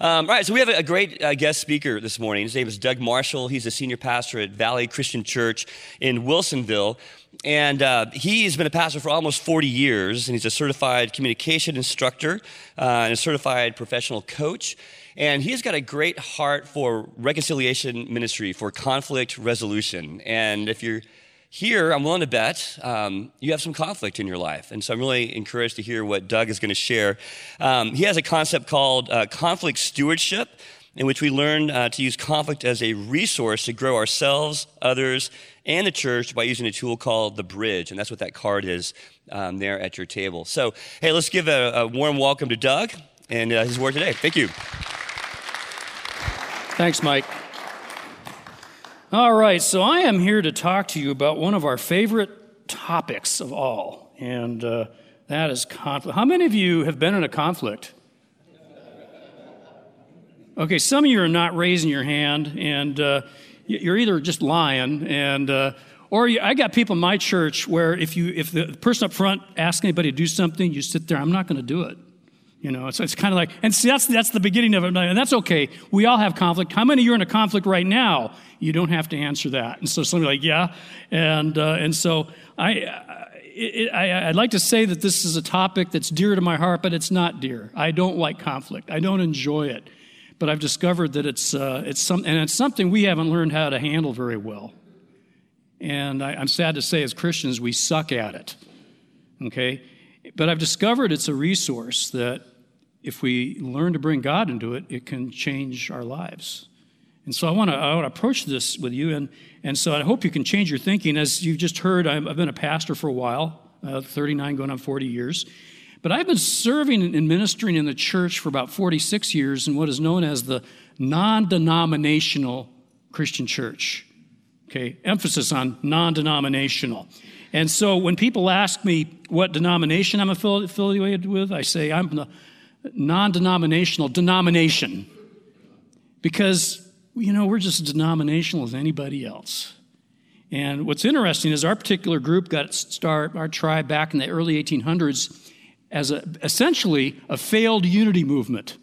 Um, all right, so we have a, great uh, guest speaker this morning. His name is Doug Marshall. He's a senior pastor at Valley Christian Church in Wilsonville. And uh, he's been a pastor for almost 40 years, and he's a certified communication instructor uh, and a certified professional coach. And he's got a great heart for reconciliation ministry, for conflict resolution. And if you're here, I'm willing to bet um, you have some conflict in your life. And so I'm really encouraged to hear what Doug is going to share. Um, he has a concept called uh, conflict stewardship, in which we learn uh, to use conflict as a resource to grow ourselves, others, and the church by using a tool called the bridge. And that's what that card is um, there at your table. So, hey, let's give a, a warm welcome to Doug and uh, his word today. Thank you. Thanks, Mike. All right, so I am here to talk to you about one of our favorite topics of all, and uh, that is conflict. How many of you have been in a conflict? Okay, some of you are not raising your hand, and uh, you're either just lying, and uh, or you, I got people in my church where if you if the person up front asks anybody to do something, you sit there. I'm not going to do it. You know, so it's kind of like, and see, that's, that's the beginning of it, and that's okay. We all have conflict. How many of you are in a conflict right now? You don't have to answer that. And so somebody like, yeah. And, uh, and so I, it, I, I'd like to say that this is a topic that's dear to my heart, but it's not dear. I don't like conflict. I don't enjoy it. But I've discovered that it's, uh, it's, some, and it's something we haven't learned how to handle very well. And I, I'm sad to say, as Christians, we suck at it. Okay? But I've discovered it's a resource that if we learn to bring God into it, it can change our lives. And so I want to, I want to approach this with you. And, and so I hope you can change your thinking. As you've just heard, I've, I've been a pastor for a while, uh, 39 going on 40 years. But I've been serving and ministering in the church for about 46 years in what is known as the non denominational Christian church. Okay, emphasis on non denominational. And so when people ask me what denomination I'm affiliated with, I say I'm the non denominational denomination. Because, you know, we're just as denominational as anybody else. And what's interesting is our particular group got start, our tribe, back in the early 1800s as a, essentially a failed unity movement.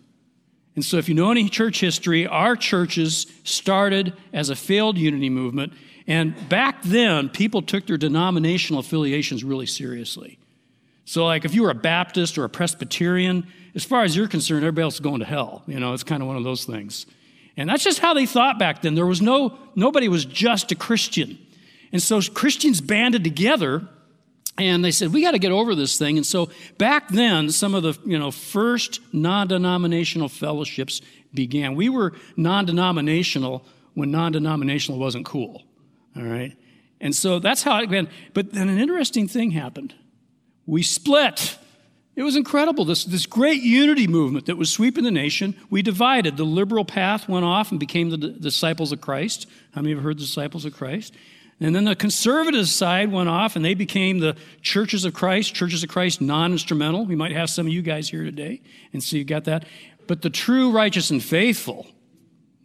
And so, if you know any church history, our churches started as a failed unity movement and back then, people took their denominational affiliations really seriously. So, like, if you were a Baptist or a Presbyterian, as far as you're concerned, everybody else is going to hell. You know, it's kind of one of those things. And that's just how they thought back then. There was no, nobody was just a Christian. And so Christians banded together and they said, we got to get over this thing. And so back then, some of the, you know, first non-denominational fellowships began. We were non-denominational when non-denominational wasn't cool. All right? And so that's how it went. But then an interesting thing happened. We split. It was incredible. This, this great unity movement that was sweeping the nation, we divided. The liberal path went off and became the disciples of Christ. How many have heard the disciples of Christ? And then the conservative side went off and they became the churches of Christ, churches of Christ non instrumental. We might have some of you guys here today, and so you got that. But the true, righteous, and faithful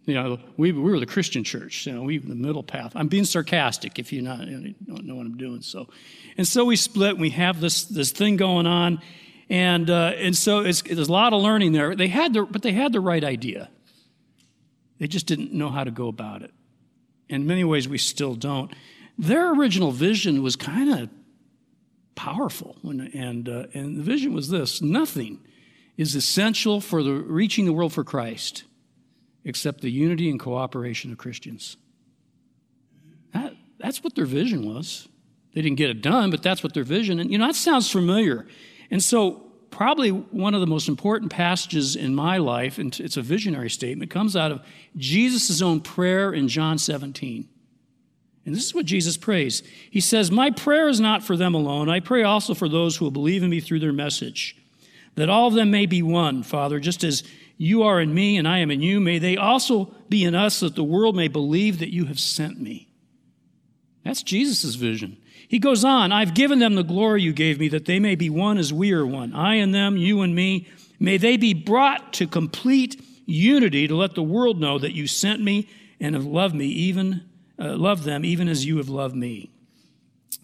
you know, we, we were the Christian church, you know, we the middle path. I'm being sarcastic if you, not, you don't know what I'm doing. So, and so we split. And we have this this thing going on, and uh, and so there's a lot of learning there. They had the, but they had the right idea. They just didn't know how to go about it. In many ways, we still don't. Their original vision was kind of powerful, and uh, and the vision was this: nothing is essential for the reaching the world for Christ except the unity and cooperation of Christians. That, that's what their vision was. They didn't get it done, but that's what their vision. And you know, that sounds familiar. And so, probably one of the most important passages in my life, and it's a visionary statement, comes out of Jesus' own prayer in John 17. And this is what Jesus prays. He says, My prayer is not for them alone. I pray also for those who will believe in me through their message, that all of them may be one, Father, just as you are in me, and I am in you. May they also be in us, that the world may believe that you have sent me. That's Jesus' vision. He goes on, I've given them the glory you gave me, that they may be one as we are one. I and them, you and me. May they be brought to complete unity to let the world know that you sent me and have loved me, even uh, loved them, even as you have loved me.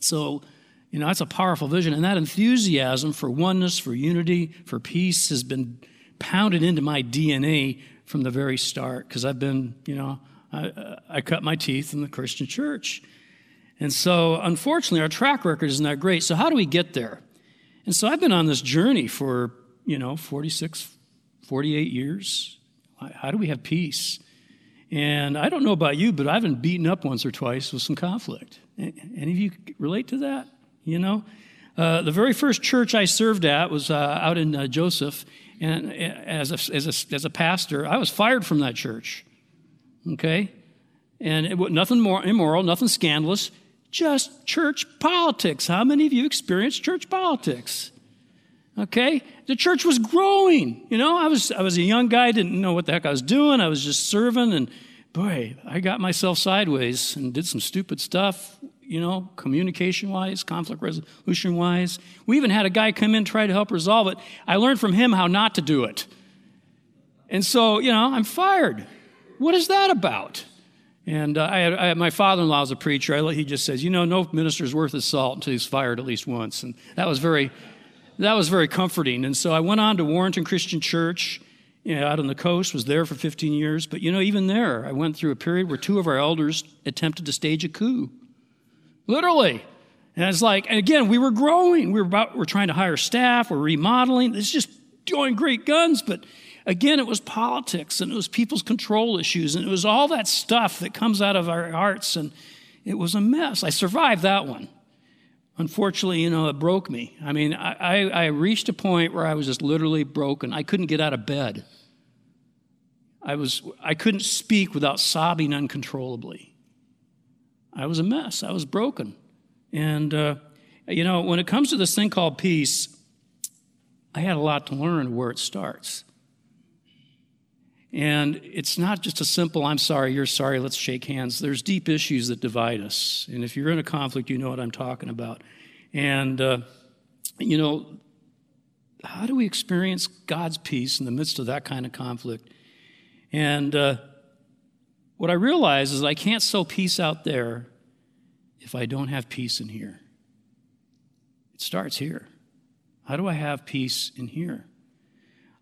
So, you know, that's a powerful vision. And that enthusiasm for oneness, for unity, for peace has been pounded into my DNA from the very start because I've been, you know, I, I cut my teeth in the Christian church. And so, unfortunately, our track record isn't that great. So, how do we get there? And so, I've been on this journey for, you know, 46, 48 years. How do we have peace? And I don't know about you, but I've been beaten up once or twice with some conflict. Any of you relate to that? You know? Uh, the very first church I served at was uh, out in uh, Joseph, and uh, as a, as, a, as a pastor, I was fired from that church. Okay? And it, was nothing more immoral, nothing scandalous, just church politics. How many of you experienced church politics? Okay? The church was growing. You know, I was, I was a young guy, didn't know what the heck I was doing. I was just serving, and boy, I got myself sideways and did some stupid stuff, you know, communication wise, conflict resolution wise. We even had a guy come in try to help resolve it. I learned from him how not to do it. And so, you know, I'm fired. What is that about? And uh, I had, I my father-in-law is a preacher. I, he just says, you know, no minister is worth his salt until he's fired at least once. And that was very, that was very comforting. And so I went on to Warrenton Christian Church you know, out on the coast, was there for 15 years. But, you know, even there, I went through a period where two of our elders attempted to stage a coup. Literally. And it's like, and again, we were growing. We were about, we're trying to hire staff, we're remodeling. It's just doing great guns, but again, it was politics and it was people's control issues and it was all that stuff that comes out of our hearts and it was a mess. I survived that one. Unfortunately, you know, it broke me. I mean, I, I, I reached a point where I was just literally broken. I couldn't get out of bed. I, was, I couldn't speak without sobbing uncontrollably. I was a mess. I was broken. And, uh, you know, when it comes to this thing called peace, I had a lot to learn where it starts. And it's not just a simple, I'm sorry, you're sorry, let's shake hands. There's deep issues that divide us. And if you're in a conflict, you know what I'm talking about. And, uh, you know, how do we experience God's peace in the midst of that kind of conflict? And uh, what I realize is I can't sow peace out there if I don't have peace in here. It starts here. How do I have peace in here?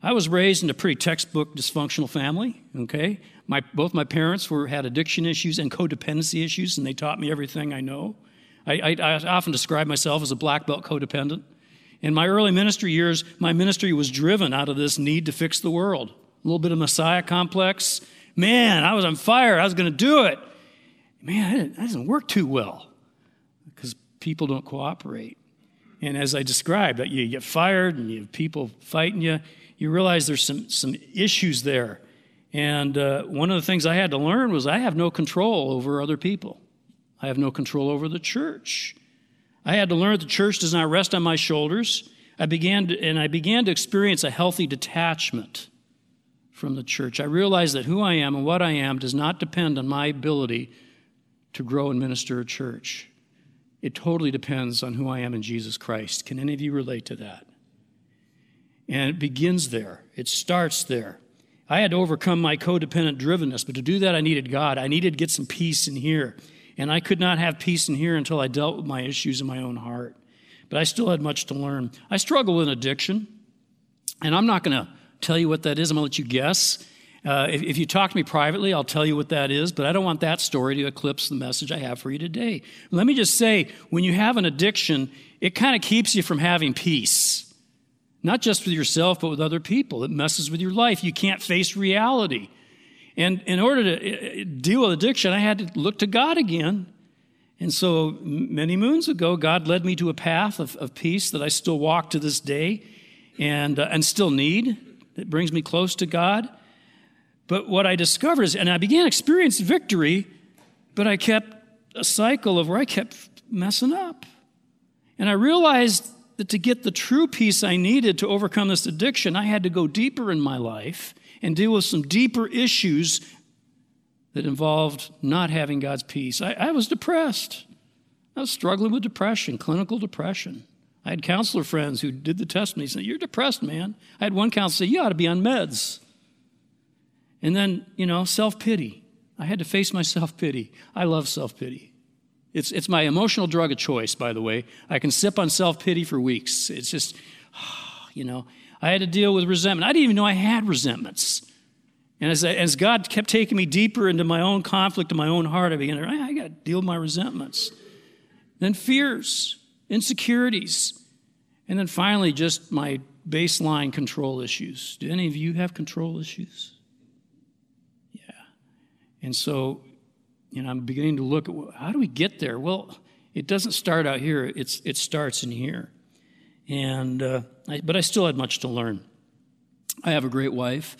I was raised in a pretty textbook dysfunctional family, okay? My, both my parents were, had addiction issues and codependency issues, and they taught me everything I know. I, I, I often describe myself as a black belt codependent. In my early ministry years, my ministry was driven out of this need to fix the world. A little bit of Messiah complex. Man, I was on fire. I was going to do it. Man, that doesn't work too well because people don't cooperate. And as I described, you get fired and you have people fighting you you realize there's some, some issues there. And uh, one of the things I had to learn was I have no control over other people. I have no control over the church. I had to learn that the church does not rest on my shoulders. I began to, and I began to experience a healthy detachment from the church. I realize that who I am and what I am does not depend on my ability to grow and minister a church. It totally depends on who I am in Jesus Christ. Can any of you relate to that? And it begins there, it starts there. I had to overcome my codependent drivenness, but to do that, I needed God. I needed to get some peace in here. And I could not have peace in here until I dealt with my issues in my own heart. But I still had much to learn. I struggle with addiction, and I'm not going to tell you what that is. I'm going to let you guess. Uh, if, if, you talk to me privately, I'll tell you what that is, but I don't want that story to eclipse the message I have for you today. Let me just say when you have an addiction, it kind of keeps you from having peace not just with yourself, but with other people. It messes with your life. You can't face reality. And in order to uh, uh, deal with addiction, I had to look to God again. And so many moons ago, God led me to a path of, of peace that I still walk to this day and, uh, and still need. It brings me close to God. But what I discovered is, and I began experience victory, but I kept a cycle of where I kept messing up. And I realized that to get the true peace I needed to overcome this addiction, I had to go deeper in my life and deal with some deeper issues that involved not having God's peace. I, I was depressed. I was struggling with depression, clinical depression. I had counselor friends who did the test me, said, You're depressed, man. I had one counselor say, You ought to be on meds. And then, you know, self pity. I had to face my self pity. I love self pity. It's, it's my emotional drug of choice, by the way. I can sip on self pity for weeks. It's just, you know, I had to deal with resentment. I didn't even know I had resentments. And as, I, as God kept taking me deeper into my own conflict in my own heart, I began to, I got to deal with my resentments. Then fears, insecurities, and then finally just my baseline control issues. Do any of you have control issues? Yeah. And so, you know, I'm beginning to look at how do we get there? Well, it doesn't start out here, it's, it starts in here. And, uh, I, but I still had much to learn. I have a great wife,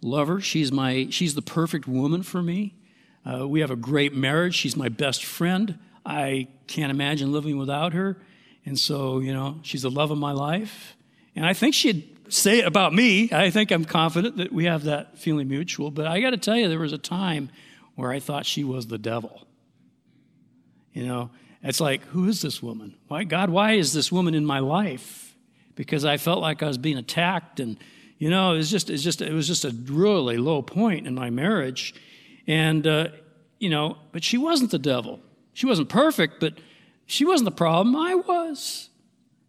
love her. She's, my, she's the perfect woman for me. Uh, we have a great marriage. She's my best friend. I can't imagine living without her. And so, you know, she's the love of my life. And I think she'd say it about me. I think I'm confident that we have that feeling mutual. But I got to tell you, there was a time where I thought she was the devil. You know, it's like, who is this woman? Why, God, why is this woman in my life? Because I felt like I was being attacked, and you know, it was just, it was just, it was just a really low point in my marriage, and uh, you know, but she wasn't the devil. She wasn't perfect, but she wasn't the problem. I was.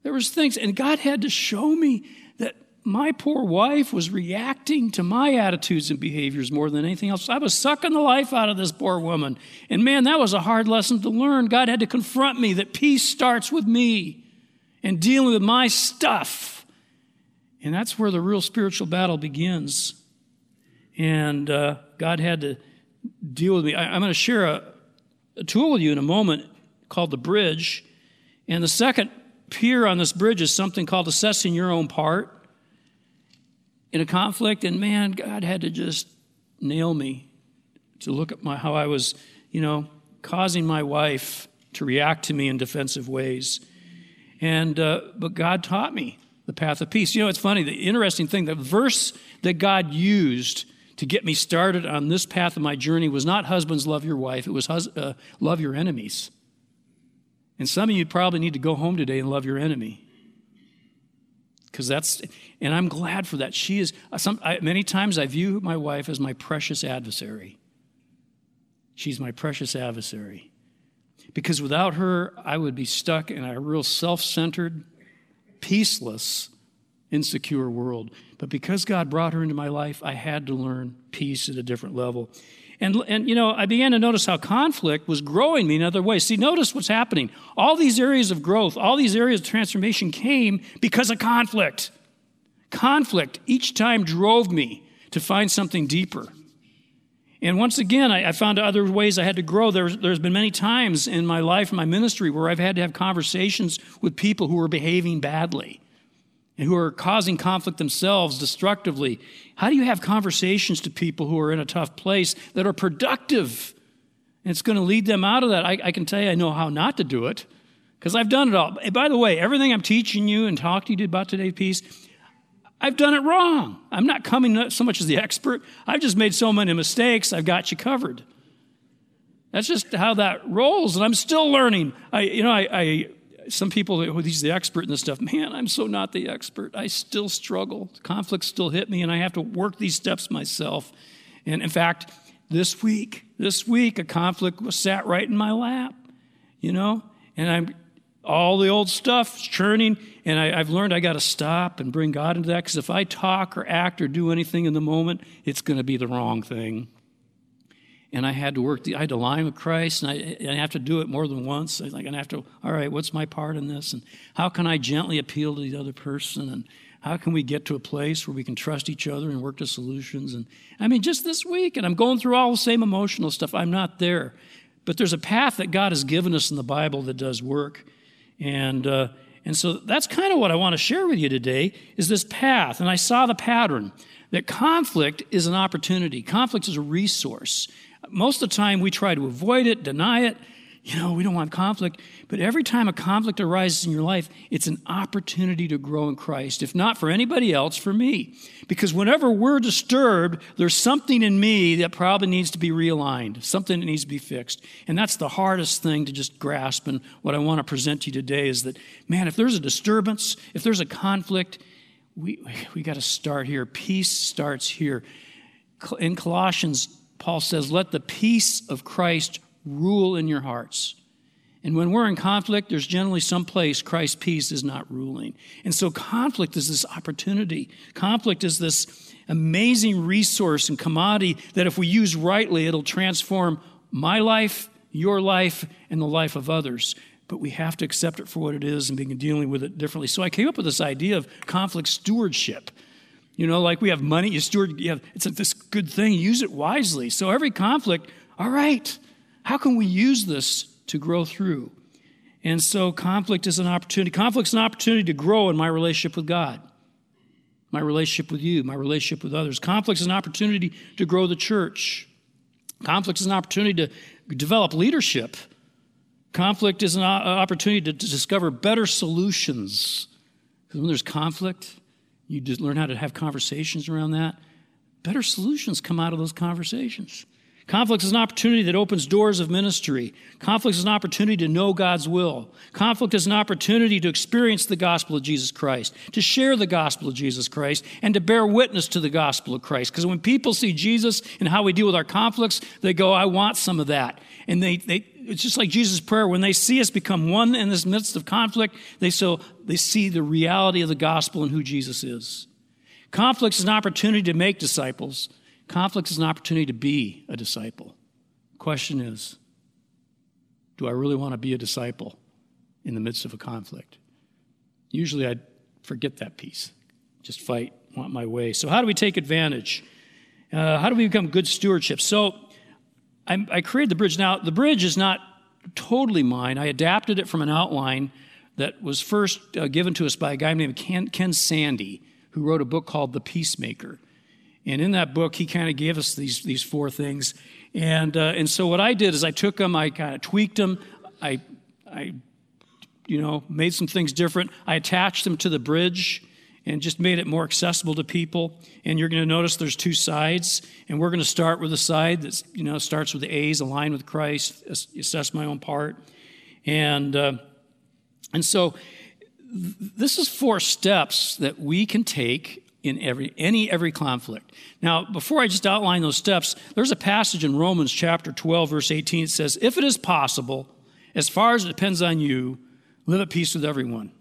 There was things, and God had to show me that my poor wife was reacting to my attitudes and behaviors more than anything else. I was sucking the life out of this poor woman. And man, that was a hard lesson to learn. God had to confront me that peace starts with me and dealing with my stuff. And that's where the real spiritual battle begins. And uh, God had to deal with me. I, am going to share a, a tool with you in a moment called the bridge. And the second pier on this bridge is something called assessing your own part in a conflict, and man, God had to just nail me to look at my, how I was, you know, causing my wife to react to me in defensive ways. And, uh, but God taught me the path of peace. You know, it's funny, the interesting thing, the verse that God used to get me started on this path of my journey was not husbands love your wife, it was hus- uh, love your enemies. And some of you probably need to go home today and love your enemy. Because that's and i'm glad for that. She is some, I, many times i view my wife as my precious adversary. She's my precious adversary. Because without her i would be stuck in a real self-centered peaceless insecure world but because god brought her into my life i had to learn peace at a different level and, and, you know, I began to notice how conflict was growing me in other ways. See, notice what's happening. All these areas of growth, all these areas of transformation came because of conflict. Conflict each time drove me to find something deeper. And once again, I, I found other ways I had to grow. There's, there's been many times in my life, in my ministry, where I've had to have conversations with people who were behaving badly and who are causing conflict themselves destructively. How do you have conversations to people who are in a tough place that are productive? And it's going to lead them out of that. I, I can tell you, I know how not to do it because I've done it all. And by the way, everything I'm teaching you and talking to you about today, peace, I've done it wrong. I'm not coming so much as the expert. I've just made so many mistakes, I've got you covered. That's just how that rolls, and I'm still learning. I, you know, I, I some people, oh, he's the expert in this stuff. Man, I'm so not the expert. I still struggle. Conflicts still hit me, and I have to work these steps myself. And in fact, this week, this week, a conflict was sat right in my lap, you know, and I'm all the old stuff churning, and I, have learned I got to stop and bring God into that because if I talk or act or do anything in the moment, it's going to be the wrong thing and I had to work. The, I had to line with Christ, and I, and I have to do it more than once. I like, I have to. All right, what's my part in this, and how can I gently appeal to the other person, and how can we get to a place where we can trust each other and work to solutions? And I mean, just this week, and I'm going through all the same emotional stuff. I'm not there, but there's a path that God has given us in the Bible that does work, and. Uh, and so that's kind of what I want to share with you today is this path. And I saw the pattern that conflict is an opportunity. Conflict is a resource. Most of the time, we try to avoid it, deny it. You know, we don't want conflict. But every time a conflict arises in your life, it's an opportunity to grow in Christ. If not for anybody else, for me. Because whenever we're disturbed, there's something in me that probably needs to be realigned, something that needs to be fixed. And that's the hardest thing to just grasp. And what I want to present to you today is that, man, if there's a disturbance, if there's a conflict, we, we got to start here. Peace starts here. In Colossians Paul says, Let the peace of Christ rule in your hearts. And when we're in conflict, there's generally some place Christ's peace is not ruling. And so conflict is this opportunity. Conflict is this amazing resource and commodity that if we use rightly, it'll transform my life, your life, and the life of others. But we have to accept it for what it is and begin dealing with it differently. So I came up with this idea of conflict stewardship. You know, like we have money, you steward, you have, it's a, this good thing, use it wisely. So every conflict, all right, how can we use this to grow through? And so conflict is an opportunity. Conflict is an opportunity to grow in my relationship with God, my relationship with you, my relationship with others. Conflict is an opportunity to grow the church. Conflict is an opportunity to develop leadership. Conflict is an uh, opportunity to discover better solutions. Because when there's conflict, you just learn how to have conversations around that. Better solutions come out of those conversations. Conflict is an opportunity that opens doors of ministry. Conflict is an opportunity to know God's will. Conflict is an opportunity to experience the gospel of Jesus Christ, to share the gospel of Jesus Christ, and to bear witness to the gospel of Christ. Because when people see Jesus and how we deal with our conflicts, they go, I want some of that. And they, they it's just like Jesus' prayer. When they see us become one in this midst of conflict, they, so, they see the reality of the gospel and who Jesus is. Conflict is an opportunity to make disciples. Conflict is an opportunity to be a disciple. Question is do I really want to be a disciple in the midst of a conflict? Usually I'd forget that piece, just fight, want my way. So, how do we take advantage? Uh, how do we become good stewardship? So, I, I created the bridge. Now, the bridge is not totally mine. I adapted it from an outline that was first uh, given to us by a guy named Ken, Ken Sande, who wrote a book called The Peacemaker. And in that book, he kind of gave us these, these four things. And, uh, and so what I did is I took them, I kind of tweaked them, I, I, you know, made some things different. I attached them to the bridge and just made it more accessible to people. And you're going to notice there's two sides, and we're going to start with the side that you know starts with the A's, align with Christ, assess my own part, and uh, and so th- this is four steps that we can take in every any every conflict. Now, before I just outline those steps, there's a passage in Romans chapter 12 verse 18 it says, "If it is possible, as far as it depends on you, live at peace with everyone."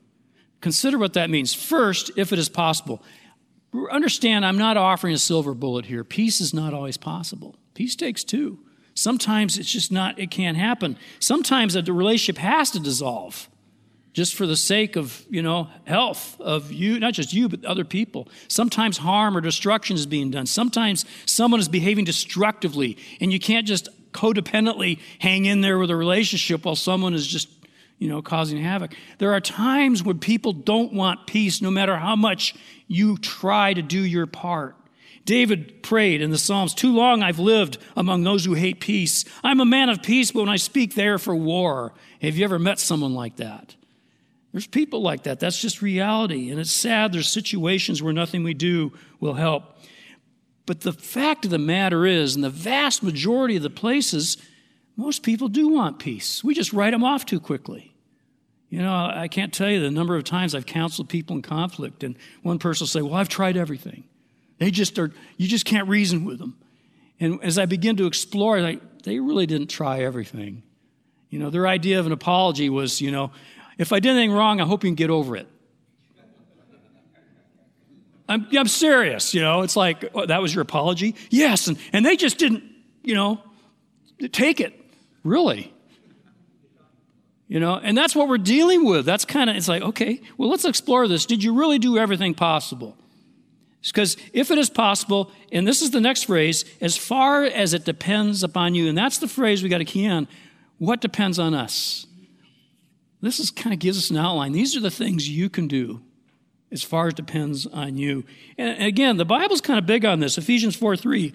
Consider what that means. First, if it is possible. Understand, I'm not offering a silver bullet here. Peace is not always possible. Peace takes two. Sometimes it's just not, it can't happen. Sometimes the relationship has to dissolve just for the sake of, you know, health of you, not just you, but other people. Sometimes harm or destruction is being done. Sometimes someone is behaving destructively, and you can't just codependently hang in there with a relationship while someone is just, you know, causing havoc. There are times when people don't want peace no matter how much you try to do your part. David prayed in the Psalms, Too long I've lived among those who hate peace. I'm a man of peace, but when I speak, there for war. Have you ever met someone like that? There's people like that. That's just reality. And it's sad there's situations where nothing we do will help. But the fact of the matter is, in the vast majority of the places, most people do want peace. We just write them off too quickly. You know, I can't tell you the number of times I've counseled people in conflict, and one person will say, Well, I've tried everything. They just are, you just can't reason with them. And as I begin to explore, like, they really didn't try everything. You know, their idea of an apology was, you know, if I did anything wrong, I hope you can get over it. I'm, I'm serious, you know. It's like, oh, that was your apology? Yes. And, and they just didn't, you know, take it. Really? You know, and that's what we're dealing with. That's kind of, it's like, okay, well, let's explore this. Did you really do everything possible? Because if it is possible, and this is the next phrase, as far as it depends upon you, and that's the phrase we got to key on, what depends on us? This is kind of gives us an outline. These are the things you can do as far as depends on you. And again, the Bible's kind of big on this. Ephesians 4 3,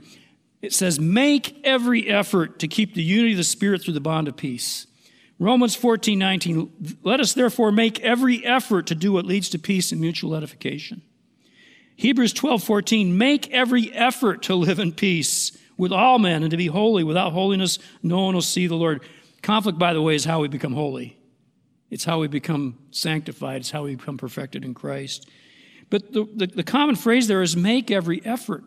it says, Make every effort to keep the unity of the Spirit through the bond of peace. Romans 14 19, let us therefore make every effort to do what leads to peace and mutual edification. Hebrews 12 14, make every effort to live in peace with all men and to be holy. Without holiness, no one will see the Lord. Conflict, by the way, is how we become holy. It's how we become sanctified, it's how we become perfected in Christ. But the, the, the, common phrase there is make every effort,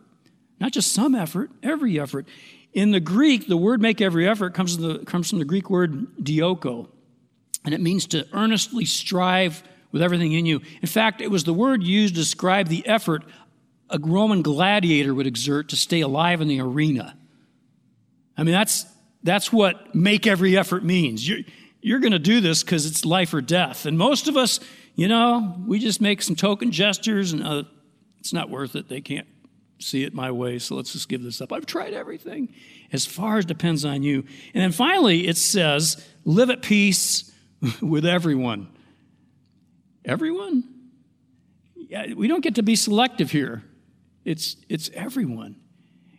not just some effort, every effort. In the Greek, the word make every effort comes from the, comes from the Greek word dioko. and it means to earnestly strive with everything in you. In fact, it was the word used to describe the effort a Roman gladiator would exert to stay alive in the arena. I mean, that's, that's what make every effort means. You're, you're going to do this because it's life or death. And most of us, you know, we just make some token gestures and uh, it's not worth it. They can't see it my way, so let's just give this up. I've tried everything. As far as depends on you. And then finally, it says, live at peace with everyone. Everyone? Yeah, we don't get to be selective here. It's, it's everyone.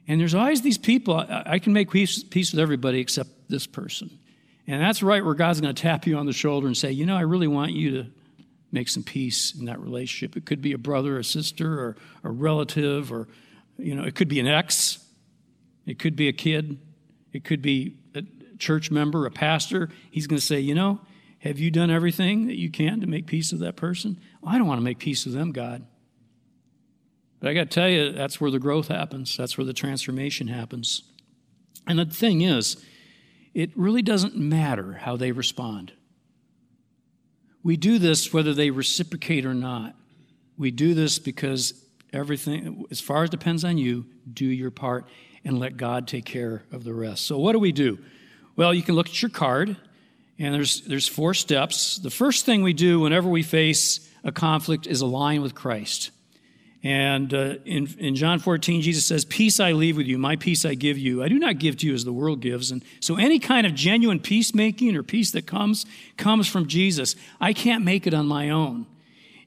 And there's always these people, I, I can make peace, peace with everybody except this person. And that's right where God's going to tap you on the shoulder and say, you know, I really want you to make some peace in that relationship. It could be a brother, a sister, or a relative, or, you know, it could be an ex, it could be a kid, it could be a church member, a pastor. He's going to say, you know, have you done everything that you can to make peace with that person? Well, I don't want to make peace with them, God. But I got to tell you, that's where the growth happens. That's where the transformation happens. And the thing is, it really doesn't matter how they respond. We do this whether they reciprocate or not. We do this because everything, as far as depends on you, do your part and let God take care of the rest. So, what do we do? Well, you can look at your card, and there's, there's four steps. The first thing we do whenever we face a conflict is align with Christ. And uh, in, in John 14, Jesus says, Peace I leave with you, my peace I give you. I do not give to you as the world gives. And so any kind of genuine peacemaking or peace that comes, comes from Jesus. I can't make it on my own.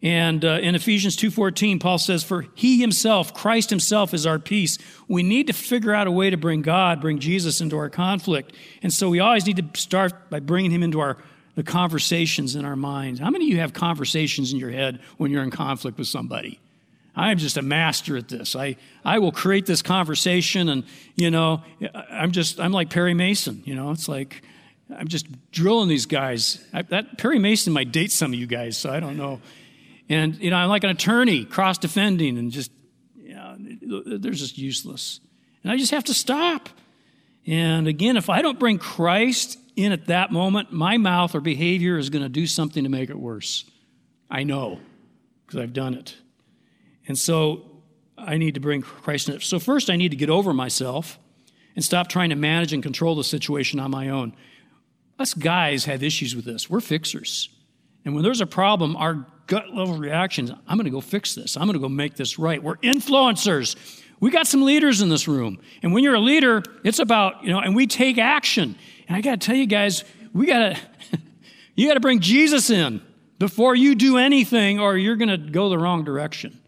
And uh, in Ephesians 2:14, Paul says, "For He Himself, Christ Himself, is our peace." We need to figure out a way to bring God, bring Jesus into our conflict, and so we always need to start by bringing Him into our the conversations in our minds. How many of you have conversations in your head when you're in conflict with somebody? I'm just a master at this. I, I will create this conversation and, you know, I'm just, I'm like Perry Mason, you know, it's like, I'm just drilling these guys. I, that Perry Mason might date some of you guys, so I don't know. And, you know, I'm like an attorney, cross defending, and just, you know, they're just useless. And I just have to stop. And again, if I don't bring Christ in at that moment, my mouth or behavior is going to do something to make it worse. I know because I've done it. And so I need to bring Christ in. So, first, I need to get over myself and stop trying to manage and control the situation on my own. Us guys have issues with this. We're fixers. And when there's a problem, our gut level reaction is I'm going to go fix this. I'm going to go make this right. We're influencers. We got some leaders in this room. And when you're a leader, it's about, you know, and we take action. And I got to tell you guys, we got to, you got to bring Jesus in before you do anything or you're going to go the wrong direction.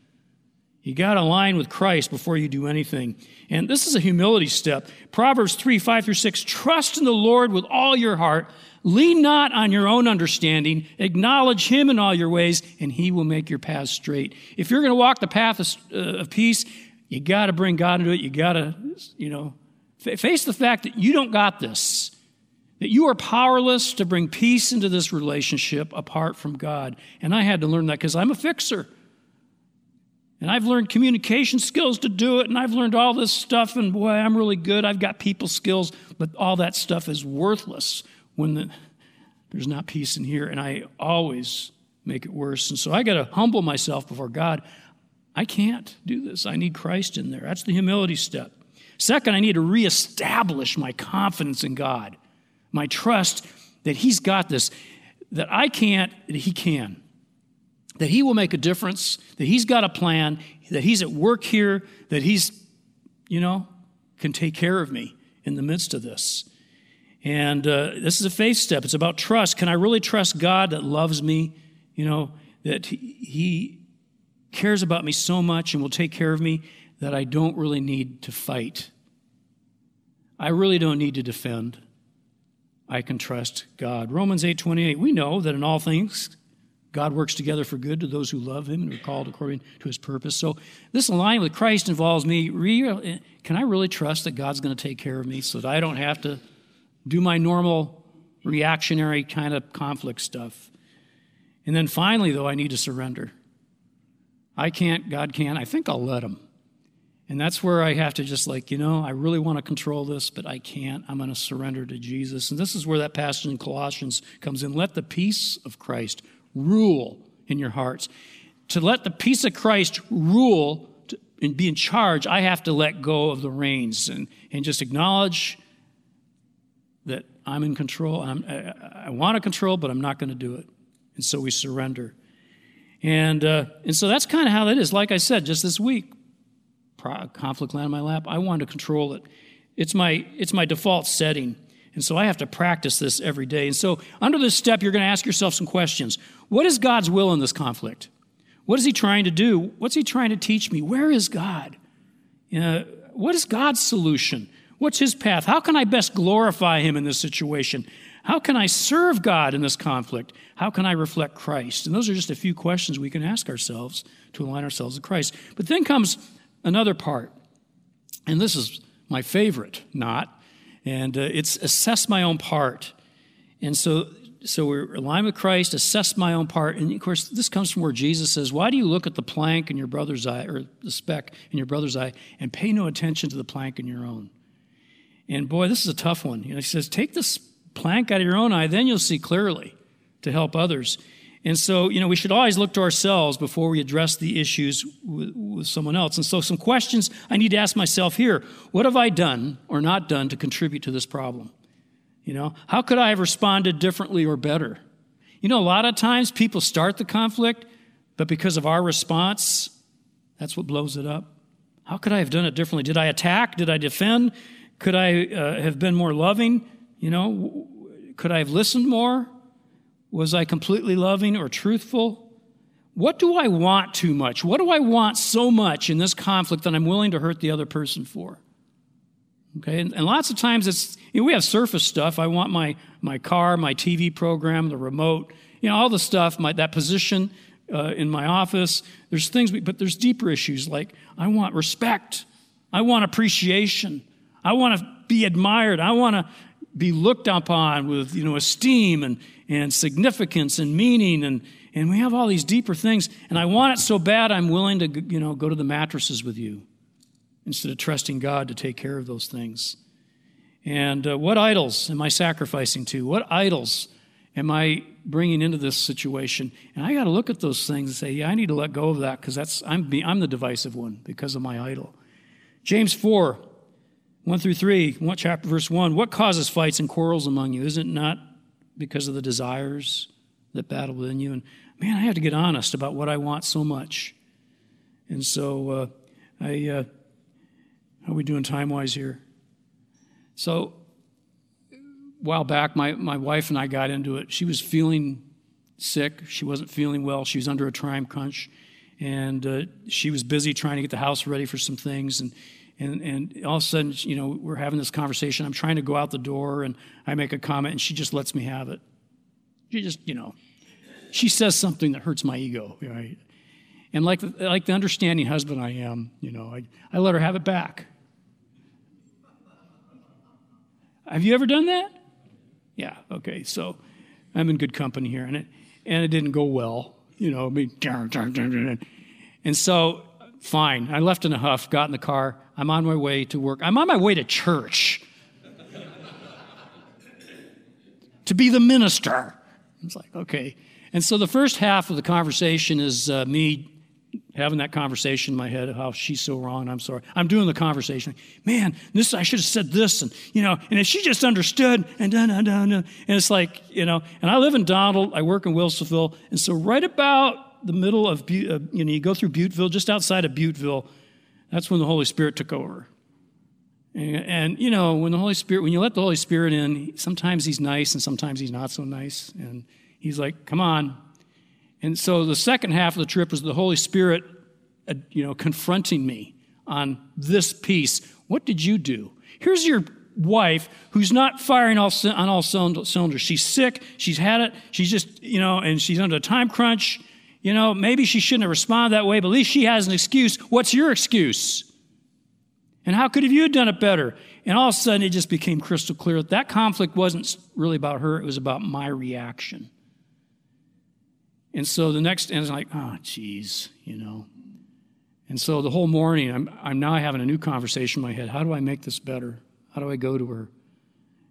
You got to align with Christ before you do anything. And this is a humility step. Proverbs 3 5 through 6 Trust in the Lord with all your heart. Lean not on your own understanding. Acknowledge him in all your ways, and he will make your paths straight. If you're going to walk the path of, uh, of peace, you got to bring God into it. You got to, you know, face the fact that you don't got this, that you are powerless to bring peace into this relationship apart from God. And I had to learn that because I'm a fixer. And I've learned communication skills to do it, and I've learned all this stuff, and boy, I'm really good. I've got people skills, but all that stuff is worthless when the, there's not peace in here. And I always make it worse. And so I got to humble myself before God. I can't do this. I need Christ in there. That's the humility step. Second, I need to reestablish my confidence in God, my trust that He's got this, that I can't, that He can that He will make a difference, that He's got a plan, that He's at work here, that He's, you know, can take care of me in the midst of this. And uh, this is a faith step. It's about trust. Can I really trust God that loves me? You know, that he, cares about me so much and will take care of me that I don't really need to fight. I really don't need to defend. I can trust God. Romans 8:28. We know that in all things God works together for good to those who love him and are called according to his purpose. So, this alignment with Christ involves me. Can I really trust that God's going to take care of me so that I don't have to do my normal reactionary kind of conflict stuff? And then finally, though, I need to surrender. I can't, God can't. I think I'll let him. And that's where I have to just like, you know, I really want to control this, but I can't. I'm going to surrender to Jesus. And this is where that passage in Colossians comes in. Let the peace of Christ rule in your hearts. To let the peace of Christ rule and be in charge, I have to let go of the reins and, and just acknowledge that I'm in control. I'm, I, I want to control, but I'm not going to do it. And so we surrender. And, uh, and so that's kind of how that is. Like I said, just this week, conflict land on my lap. I wanted to control it. It's my, it's my default setting. And so I have to practice this every day. And so, under this step, you're going to ask yourself some questions. What is God's will in this conflict? What is He trying to do? What's He trying to teach me? Where is God? You know, what is God's solution? What's His path? How can I best glorify Him in this situation? How can I serve God in this conflict? How can I reflect Christ? And those are just a few questions we can ask ourselves to align ourselves with Christ. But then comes another part, and this is my favorite, not, and uh, it's assess my own part. And so, so we're aligned with Christ, assess my own part. And of course, this comes from where Jesus says, Why do you look at the plank in your brother's eye, or the speck in your brother's eye, and pay no attention to the plank in your own? And boy, this is a tough one. You know, he says, Take this plank out of your own eye, then you'll see clearly to help others. And so, you know, we should always look to ourselves before we address the issues with, with, someone else. And so, some questions I need to ask myself here What have I done or not done to contribute to this problem? You know, how could I have responded differently or better? You know, a lot of times people start the conflict, but because of our response, that's what blows it up. How could I have done it differently? Did I attack? Did I defend? Could I uh, have been more loving? You know, could I have listened more? Was I completely loving or truthful? What do I want too much? What do I want so much in this conflict that I'm willing to hurt the other person for? Okay, and, and lots of times it's, you know, we have surface stuff. I want my, my car, my TV program, the remote, you know, all the stuff, my, that position uh, in my office. There's things, but there's deeper issues like I want respect. I want appreciation. I want to be admired. I want to be looked upon with, you know, esteem and, and significance and meaning and, and we have all these deeper things. And i want it so bad i'm willing to you know go to the mattresses with you instead of trusting god to take care of those things. And uh, what idols am i sacrificing to? What idols am i bringing into this situation? And i got to look at those things and say yeah i need to let go of that because that's I'm, I'm the divisive one because of my idol. James 4 1 through 3 one, chapter verse 1 what causes fights and quarrels among you is it not because of the desires that battle within you. And man, I have to get honest about what I want so much. And so, uh, I, uh, how are we doing time wise here? So, a while back, my, my wife and I got into it. She was feeling sick. She wasn't feeling well. She was under a time crunch. And uh, she was busy trying to get the house ready for some things. And, and, and all of a sudden, you know, we're having this conversation. I'm trying to go out the door, and I make a comment, and she just lets me have it. She just, you know, she says something that hurts my ego, right? And like, like the understanding husband I am, you know, I, I let her have it back. Have you ever done that? Yeah, okay. So I'm in good company here, and it, and it didn't go well, you know. I mean, and so, fine. I left in a huff, got in the car. I'm on my way to work. I'm on my way to church to be the minister. It's like, okay. And so the first half of the conversation is uh, me having that conversation in my head of how she's so wrong I'm sorry. I'm doing the conversation. Man, this I should have said this and you know, and if she just understood and da da da da. and it's like, you know, and I live in Donald, I work in Wilsonville, and so right about the middle of uh, you know, you go through Butteville, just outside of Butteville, that's when the Holy Spirit took over. And, and, you know, when the Holy Spirit, when you let the Holy Spirit in, sometimes he's nice and sometimes he's not so nice. And he's like, come on. And so the second half of the trip was the Holy Spirit, uh, you know, confronting me on this piece. What did you do? Here's your wife who's not firing all, on all cylinders. She's sick. She's had it. She's just, you know, and she's under a time crunch. You know, maybe she shouldn't have responded that way, but at least she has an excuse. What's your excuse? And how could have you done it better? And all of a sudden, it just became crystal clear that that conflict wasn't really about her, it was about my reaction. And so the next, and it's like, ah, oh, geez, you know. And so the whole morning, I'm, I'm now having a new conversation in my head. How do I make this better? How do I go to her?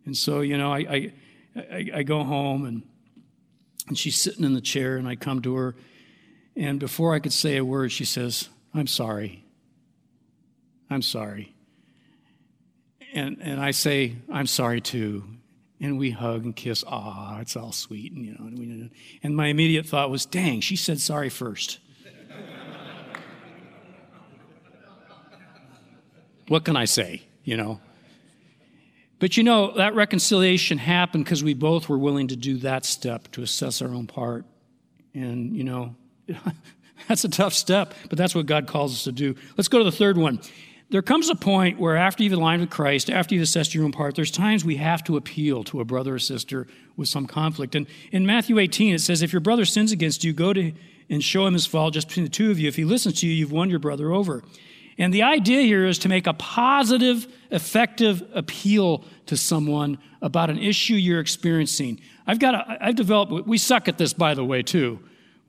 And so, you know, I, I, I, I go home and, and she's sitting in the chair, and I come to her. And before I could say a word, she says, I'm sorry. I'm sorry. And, and I say, I'm sorry too. And we hug and kiss. Ah, it's all sweet. And, you know, and, we, and my immediate thought was, dang, she said sorry first. what can I say, you know? But you know, that reconciliation happened because we both were willing to do that step to assess our own part. And, you know, that's a tough step, but that's what God calls us to do. Let's go to the third one. There comes a point where, after you've aligned with Christ, after you've assessed your own part, there's times we have to appeal to a brother or sister with some conflict. And in Matthew 18, it says, If your brother sins against you, go to and show him his fault just between the two of you. If he listens to you, you've won your brother over. And the idea here is to make a positive, effective appeal to someone about an issue you're experiencing. I've got, a, I've developed, we suck at this, by the way, too.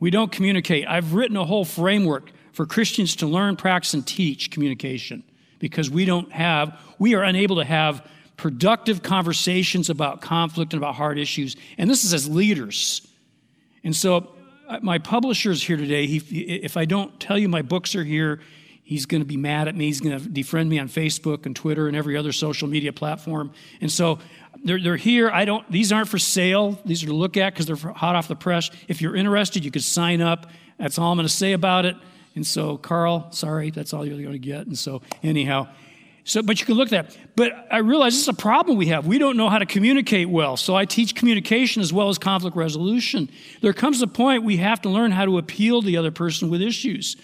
We don't communicate. I've written a whole framework for Christians to learn, practice, and teach communication because we don't have, we are unable to have productive conversations about conflict and about hard issues. And this is as leaders. And so, uh, my publisher is here today. He, if I don't tell you my books are here, He's going to be mad at me. He's going to defriend me on Facebook and Twitter and every other social media platform. And so they're, they're here. I don't, these aren't for sale. These are to look at because they're hot off the press. If you're interested, you could sign up. That's all I'm going to say about it. And so, Carl, sorry, that's all you're going to get. And so, anyhow, so, but you can look at that. But I realize this is a problem we have. We don't know how to communicate well. So I teach communication as well as conflict resolution. There comes a point we have to learn how to appeal to the other person with issues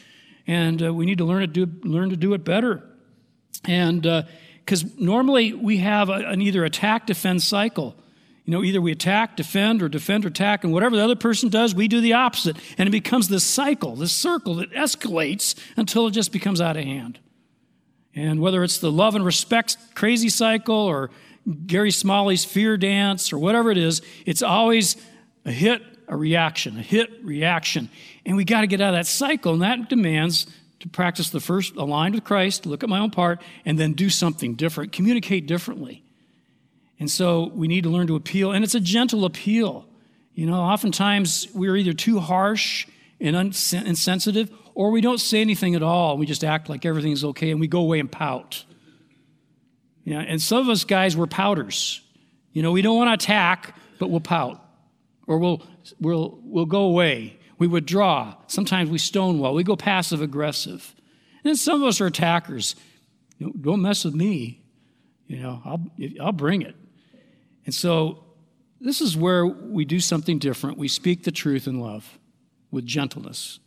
and uh, we need to learn to do learn to do it better. And because normally we have a, an either attack defend cycle. You know, either we attack, defend, or defend or attack, and whatever the other person does, we do the opposite. And it becomes this cycle, this circle that escalates until it just becomes out of hand. And whether it's the love and respect crazy cycle or Gary Smalley's fear dance or whatever it is, it's always a hit, a reaction, a hit, reaction. And we got to get out of that cycle, and that demands to practice the first aligned with Christ, look at my own part, and then do something different, communicate differently. And so we need to learn to appeal, and it's a gentle appeal. You know, oftentimes we're either too harsh and insensitive, or we don't say anything at all. We just act like everything's okay, and we go away and pout. Yeah, and some of us guys, we're pouters. You know, we don't want to attack, but we'll pout or we'll, we'll, we'll go away. We withdraw. Sometimes we stonewall. We go passive aggressive. And then some of us are attackers. You know, don't mess with me. You know, I'll, I'll bring it. And so this is where we do something different. We speak the truth in love with gentleness.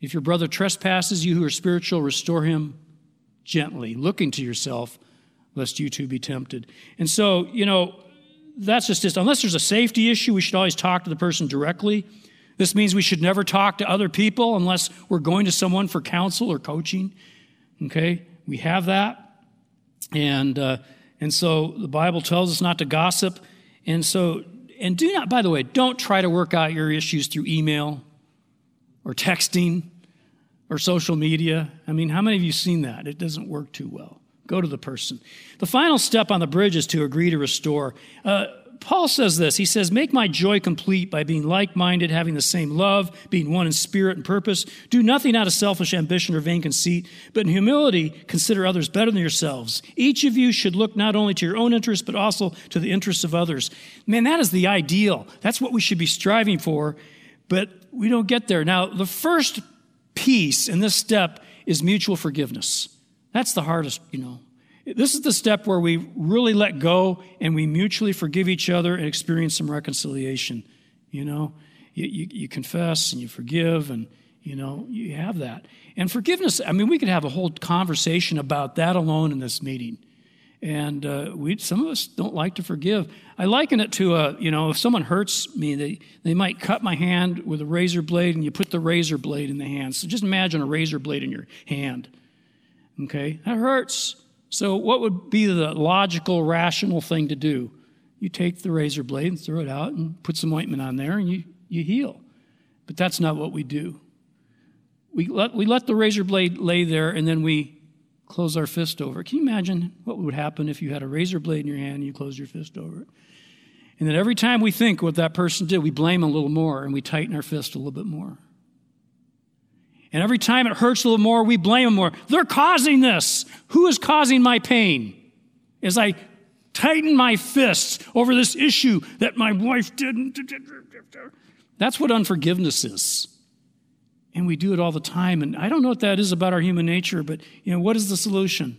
If your brother trespasses you who are spiritual, restore him gently, looking to yourself, lest you too be tempted. And so, you know, that's just this. Unless there's a safety issue, we should always talk to the person directly. This means we should never talk to other people unless we're going to someone for counsel or coaching. Okay, we have that, and uh, and so the Bible tells us not to gossip, and so and do not. By the way, don't try to work out your issues through email or texting or social media. I mean, how many of you seen that? It doesn't work too well. Go to the person. The final step on the bridge is to agree to restore. Uh, Paul says this. He says, Make my joy complete by being like minded, having the same love, being one in spirit and purpose. Do nothing out of selfish ambition or vain conceit, but in humility consider others better than yourselves. Each of you should look not only to your own interests, but also to the interests of others. Man, that is the ideal. That's what we should be striving for, but we don't get there. Now, the first piece in this step is mutual forgiveness. That's the hardest, you know. This is the step where we really let go and we mutually forgive each other and experience some reconciliation. You know, you, you, you, confess and you forgive, and, you know, you have that. And forgiveness, I mean, we could have a whole conversation about that alone in this meeting. And uh, we, some of us don't like to forgive. I liken it to a, you know, if someone hurts me, they, they might cut my hand with a razor blade, and you put the razor blade in the hand. So just imagine a razor blade in your hand. Okay? That hurts. So, what would be the logical, rational thing to do? You take the razor blade and throw it out and put some ointment on there and you, you heal. But that's not what we do. we let, we let the razor blade lay there and then we close our fist over it. Can you imagine what would happen if you had a razor blade in your hand and you closed your fist over it? And then every time we think what that person did, we blame a little more and we tighten our fist a little bit more. And every time it hurts a little more, we blame them more. They're causing this. Who is causing my pain? As I tighten my fists over this issue that my wife didn't. That's what unforgiveness is. And we do it all the time. And I don't know what that is about our human nature, but you know, what is the solution?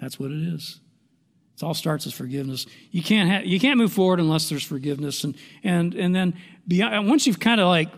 That's what it is. It all starts as forgiveness. You can't ha- you can't move forward unless there's forgiveness, and and and then beyond, once you've kind of like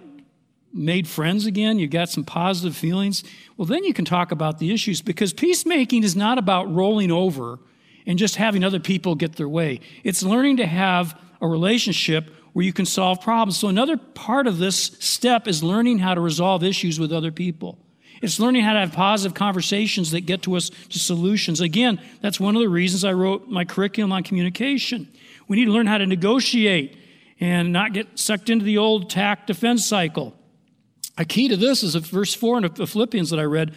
made friends again, you've got some positive feelings. Well, then you can talk about the issues because peacemaking is not about rolling over and just having other people get their way. It's learning to have a relationship where you can solve problems. So another part of this step is learning how to resolve issues with other people. It's learning how to have positive conversations that get to us to solutions. Again, that's one of the reasons I wrote my curriculum on communication. We need to learn how to negotiate and not get sucked into the old attack defense cycle. A key to this is a verse 4 in the Philippians that I read.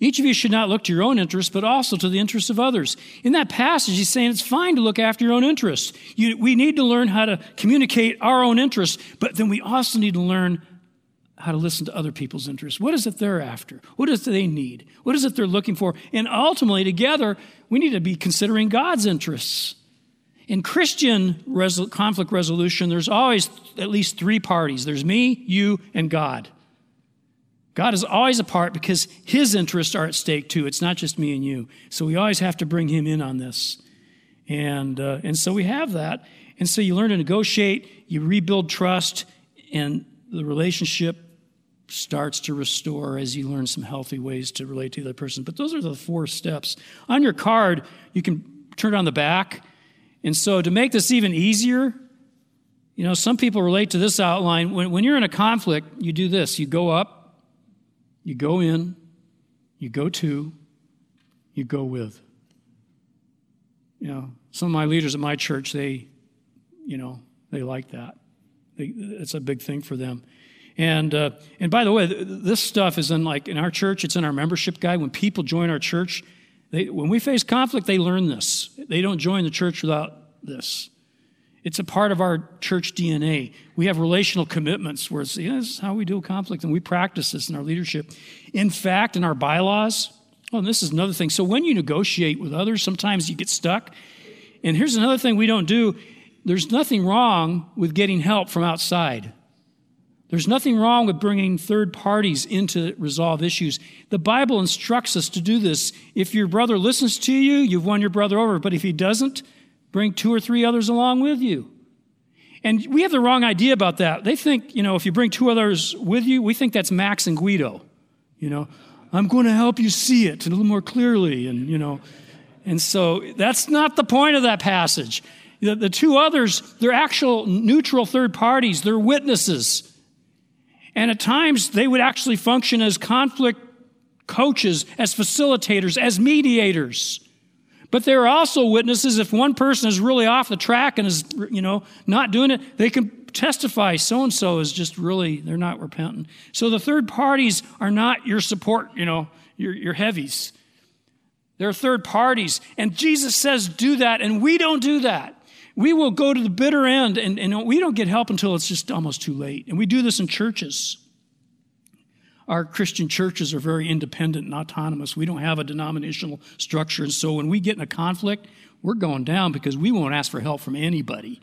Each of you should not look to your own interests, but also to the interests of others. In that passage, he's saying it's fine to look after your own interests. You, we need to learn how to communicate our own interests, but then we also need to learn how to listen to other people's interests. What is it they're after? What is it they need? What is it they're looking for? And ultimately, together, we need to be considering God's interests. In Christian resol- conflict resolution, there's always at least three parties there's me, you, and God. God is always a part because his interests are at stake too. It's not just me and you. So we always have to bring him in on this. And, uh, and so we have that. And so you learn to negotiate, you rebuild trust, and the relationship starts to restore as you learn some healthy ways to relate to the other person. But those are the four steps. On your card, you can turn it on the back. And so to make this even easier, you know, some people relate to this outline. When, when you're in a conflict, you do this you go up, you go in, you go to, you go with. You know, some of my leaders at my church, they, you know, they like that. They, it's a big thing for them. And, uh, and by the way, this stuff is in like in our church, it's in our membership guide. When people join our church, they, when we face conflict, they learn this. They don't join the church without this. It's a part of our church DNA. We have relational commitments where it's, yeah, this is how we deal conflict, and we practice this in our leadership. In fact, in our bylaws, oh, and this is another thing. So when you negotiate with others, sometimes you get stuck. And here's another thing we don't do there's nothing wrong with getting help from outside. There's nothing wrong with bringing third parties in to resolve issues. The Bible instructs us to do this. If your brother listens to you, you've won your brother over. But if he doesn't, bring two or three others along with you. And we have the wrong idea about that. They think, you know, if you bring two others with you, we think that's Max and Guido. You know, I'm going to help you see it a little more clearly. And, you know, and so that's not the point of that passage. The, the two others, they're actual neutral third parties, they're witnesses. And at times, they would actually function as conflict coaches, as facilitators, as mediators. But they're also witnesses if one person is really off the track and is, you know, not doing it, they can testify so and so is just really, they're not repentant. So the third parties are not your support, you know, your, your heavies. They're third parties. And Jesus says, do that, and we don't do that we will go to the bitter end and, and we don't get help until it's just almost too late. And we do this in churches. Our Christian churches are very independent and autonomous. We don't have a denominational structure. And so when we get in a conflict, we're going down because we won't ask for help from anybody.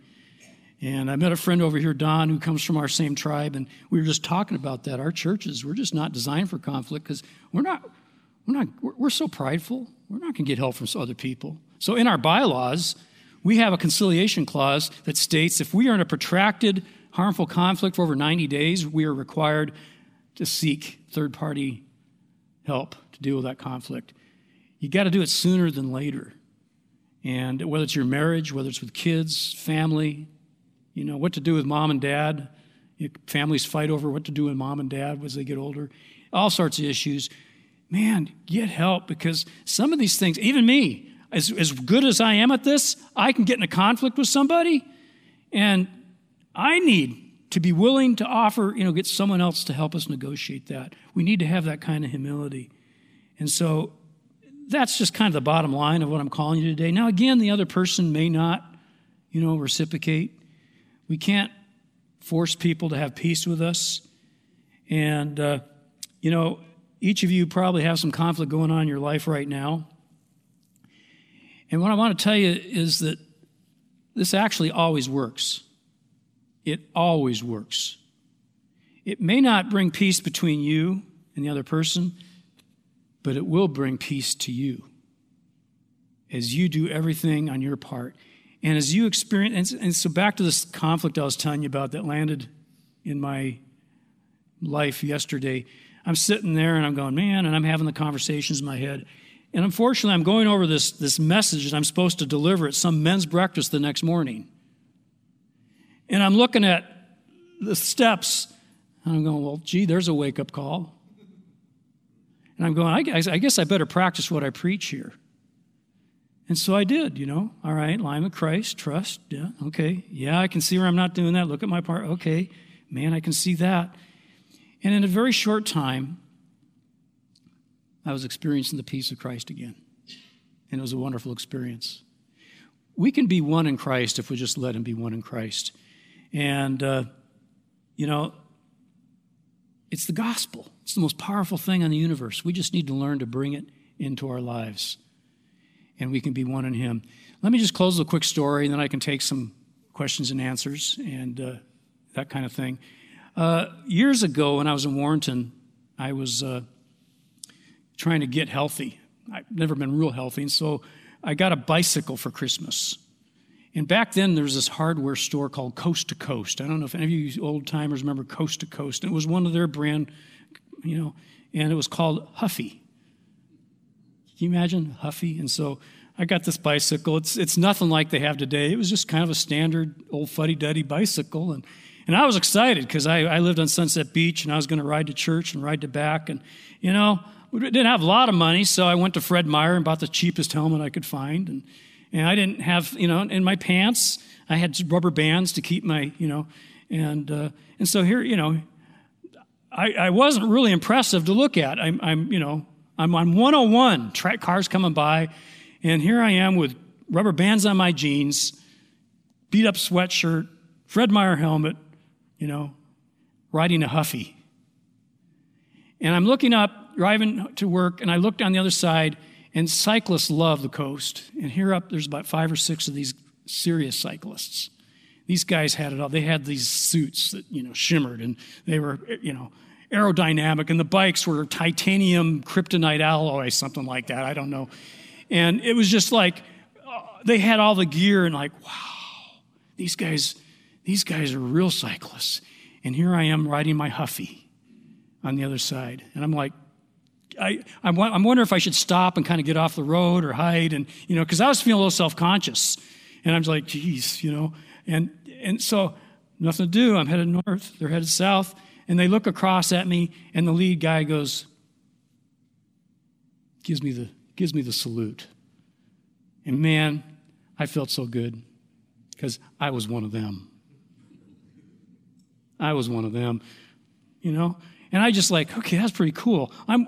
And I met a friend over here, Don, who comes from our same tribe, and we were just talking about that. Our churches, we're just not designed for conflict because we're not, we're not, we're so prideful. We're not going to get help from other people. So in our bylaws, we have a conciliation clause that states if we are in a protracted, harmful conflict for over 90 days, we are required to seek third party help to deal with that conflict. You got to do it sooner than later. And whether it's your marriage, whether it's with kids, family, you know, what to do with mom and dad. Families fight over what to do with mom and dad as they get older. All sorts of issues. Man, get help because some of these things, even me, as, as good as I am at this, I can get in a conflict with somebody, and I need to be willing to offer, you know, get someone else to help us negotiate that. We need to have that kind of humility. And so that's just kind of the bottom line of what I'm calling you today. Now, again, the other person may not, you know, reciprocate. We can't force people to have peace with us. And, uh, you know, each of you probably have some conflict going on in your life right now. And what I want to tell you is that this actually always works. It always works. It may not bring peace between you and the other person, but it will bring peace to you as you do everything on your part. And as you experience, and, so back to this conflict I was telling you about that landed in my life yesterday. I'm sitting there and I'm going, man, and I'm having the conversations in my head. And unfortunately, I'm going over this, this message that I'm supposed to deliver at some men's breakfast the next morning. And I'm looking at the steps, and I'm going, well, gee, there's a wake up call. And I'm going, I guess, I guess I better practice what I preach here. And so I did, you know. All right, line of Christ, trust. Yeah, okay. Yeah, I can see where I'm not doing that. Look at my part. Okay, man, I can see that. And in a very short time, I was experiencing the peace of Christ again. And it was a wonderful experience. We can be one in Christ if we just let Him be one in Christ. And, uh, you know, it's the gospel. It's the most powerful thing in the universe. We just need to learn to bring it into our lives. And we can be one in Him. Let me just close with a quick story, and then I can take some questions and answers and uh, that kind of thing. Uh, years ago, when I was in Warrenton, I was uh, trying to get healthy. I've never been real healthy, and so I got a bicycle for Christmas. And back then, there was this hardware store called Coast to Coast. I don't know if any of you old timers remember Coast to Coast. It was one of their brand, you know, and it was called Huffy. Can you imagine Huffy? And so I got this bicycle. It's, it's nothing like they have today. It was just kind of a standard old fuddy duddy bicycle. And, and I was excited because I, I lived on Sunset Beach and I was going to ride to church and ride to back. And, you know, we didn't have a lot of money, so I went to Fred Meyer and bought the cheapest helmet I could find. And and I didn't have, you know, in my pants, I had rubber bands to keep my, you know, and uh, and so here, you know, I, I wasn't really impressive to look at. I'm, I'm you know, I'm on 101, track cars coming by, and here I am with rubber bands on my jeans, beat up sweatshirt, Fred Meyer helmet, you know, riding a Huffy. And I'm looking up, driving to work, and I looked on the other side, and cyclists love the coast. And here up, there's about five or six of these serious cyclists. These guys had it all. They had these suits that, you know, shimmered and they were, you know, aerodynamic. And the bikes were titanium kryptonite alloy, something like that. I don't know. And it was just like, uh, they had all the gear and like, wow, these guys, these guys are real cyclists. And here I am riding my Huffy on the other side. And I'm like, I, I'm, I'm wondering if I should stop and kind of get off the road or hide. And, you know, because I was feeling a little self conscious. And I'm just like, geez, you know. And, and so, nothing to do. I'm headed north. They're headed south. And they look across at me, and the lead guy goes, gives me the, gives me the salute. And man, I felt so good because I was one of them. I was one of them, you know? And I just like, okay, that's pretty cool. I'm,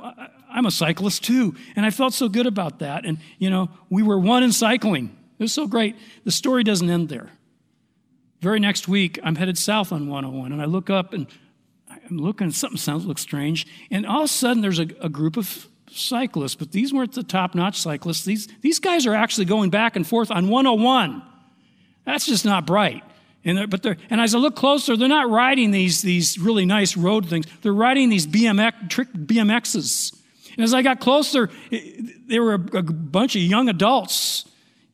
I'm a cyclist too. And I felt so good about that. And, you know, we were one in cycling. It was so great. The story doesn't end there. Very next week, I'm headed south on 101, and I look up and I'm looking, something sounds looks strange. And all of a sudden, there's a, a group of cyclists, but these weren't the top notch cyclists. These, these guys are actually going back and forth on 101. That's just not bright. And, but they're, and as I look closer, they're not riding these, these really nice road things. They're riding these BMX, trick BMXs. And as I got closer, there were a, a bunch of young adults,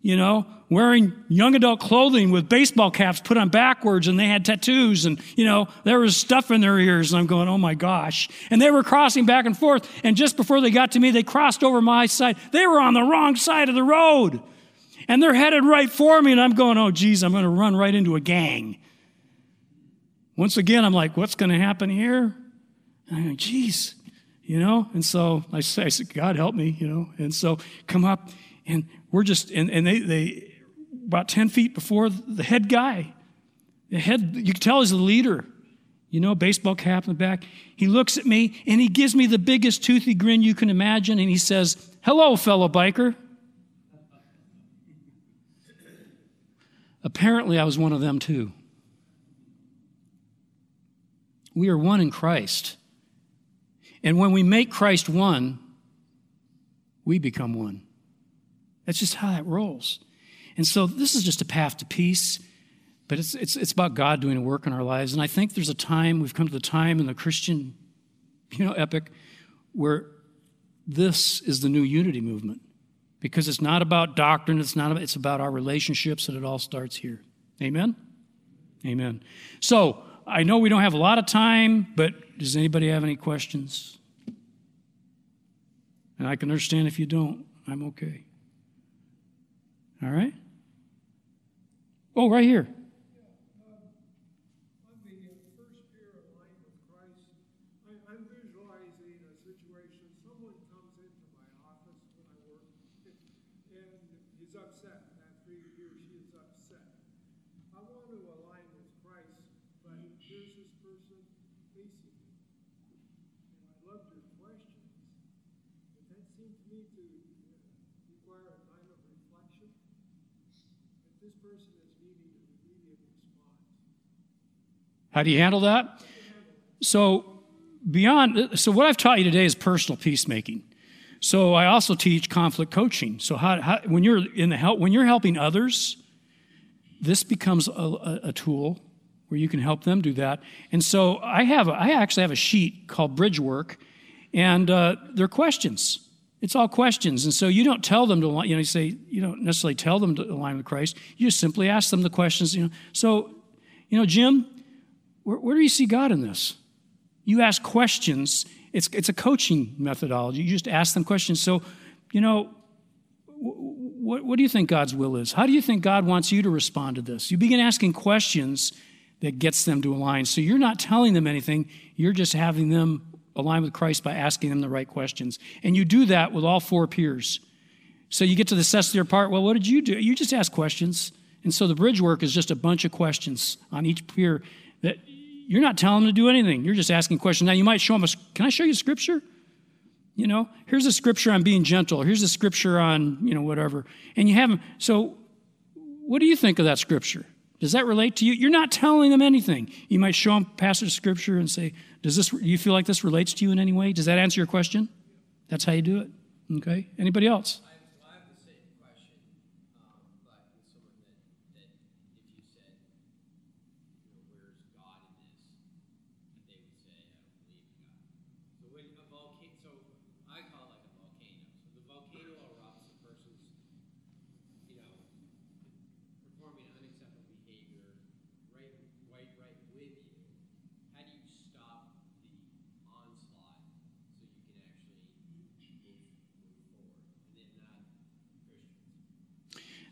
you know, wearing young adult clothing with baseball caps put on backwards and they had tattoos and, you know, there was stuff in their ears. And I'm going, oh my gosh. And they were crossing back and forth. And just before they got to me, they crossed over my side. They were on the wrong side of the road. And they're headed right for me. And I'm going, oh, geez, I'm going to run right into a gang. Once again, I'm like, what's going to happen here? And I'm like, geez you know? And so I, say, I said, God help me, you know? And so come up and we're just, and, and they, they, about 10 feet before the head guy, the head, you can tell he's the leader. you know, baseball cap in the back. He looks at me and he gives me the biggest toothy grin you can imagine and he says, Hello, fellow biker. Apparently, I was one of them too. We are one in Christ. And when we make Christ one, we become one. That's just how it rolls. And so this is just a path to peace, but it's, it's, it's about God doing a work in our lives. And I think there's a time, we've come to the time in the Christian you know, epic where this is the new unity movement because it's not about doctrine, it's, not about, it's about our relationships, and it all starts here. Amen? Amen. So I know we don't have a lot of time, but does anybody have any questions? And I can understand if you don't. I'm okay. All right? Oh, right here. How do you handle that? So, beyond, so what I've taught you today is personal peacemaking. So I also teach conflict coaching. So how, how, when you're in the help, when you're helping others, this becomes a, a, tool where you can help them do that. And so I have, I actually have a sheet called Bridge Work, and uh, they're questions. It's all questions, and so you don't tell them to, you know, you say you don't necessarily tell them to align with Christ. You just simply ask them the questions. You know, so, you know, Jim, where, where do you see God in this? You ask questions. It's, it's a coaching methodology. You just ask them questions. So, you know, what, what do you think God's will is? How do you think God wants you to respond to this? You begin asking questions that gets them to align. So you're not telling them anything, you're just having them align with Christ by asking them the right questions. And you do that with all four peers. So you get to the necessary part, well, what did you do? You just ask questions. And so the bridge work is just a bunch of questions on each peer that you're not telling them to do anything. You're just asking questions. Now, you might show them, a, can I show you scripture? You know, here's a scripture on being gentle. Here's a scripture on, you know, whatever. And you have them. So, what do you think of that scripture? Does that relate to you? You're not telling them anything. You might show them passage of scripture and say, does this, you feel like this relates to you in any way? Does that answer your question? That's how you do it. Okay. Anybody else?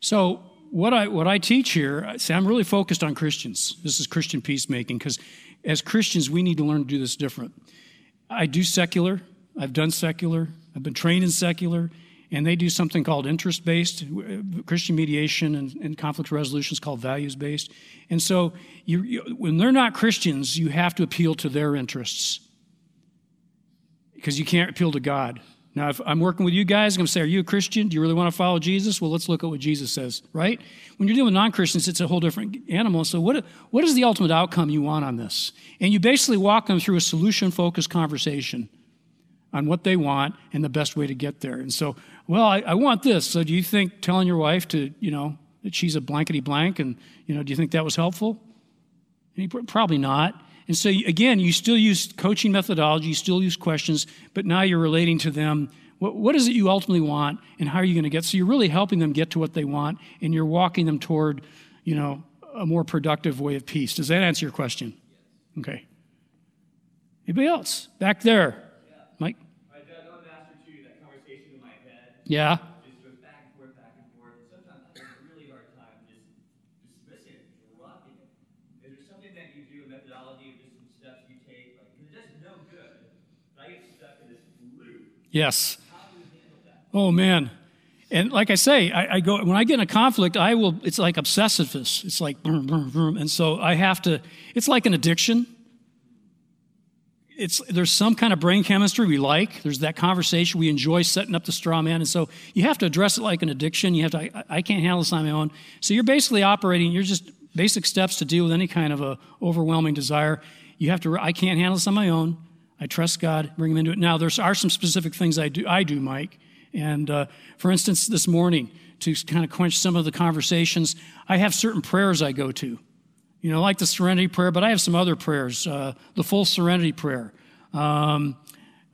So what I what I teach here, see, I'm really focused on Christians. This is Christian peacemaking because as Christians we need to learn to do this different. I do secular. I've done secular. I've been trained in secular, and they do something called interest based uh, Christian mediation and, and conflict resolution is called values based. And so you, you, when they're not Christians, you have to appeal to their interests because you can't appeal to God. Now, if I'm working with you guys, I'm going to say, Are you a Christian? Do you really want to follow Jesus? Well, let's look at what Jesus says, right? When you're dealing with non Christians, it's a whole different animal. So, what, what is the ultimate outcome you want on this? And you basically walk them through a solution focused conversation on what they want and the best way to get there. And so, well, I, I want this. So, do you think telling your wife to, you know, that she's a blankety blank and, you know, do you think that was helpful? Probably not. And so, again, you still use coaching methodology, you still use questions, but now you're relating to them what, what is it you ultimately want and how are you going to get? So, you're really helping them get to what they want and you're walking them toward, you know, a more productive way of peace. Does that answer your question? Okay. Anybody else? Back there. Yeah. Mike? I know Master too, that conversation in my head. Yeah. Yes. Oh man. And like I say, I, I, go when I get in a conflict, I will. It's like obsessiveness. It's like, boom, boom, boom, and so I have to. It's like an addiction. it's there's some kind of brain chemistry we like. There's that conversation we enjoy setting up the straw man, and so you have to address it like an addiction. You have to. I, I can't handle this on my own. So you're basically operating. You're just basic steps to deal with any kind of a overwhelming desire. You have to. I can't handle this on my own. I trust God. Bring Him into it. Now there are some specific things I do. I do, Mike. And uh, for instance, this morning to kind of quench some of the conversations, I have certain prayers I go to you know, like the serenity prayer, but I have some other prayers. Uh, the full serenity prayer. Um,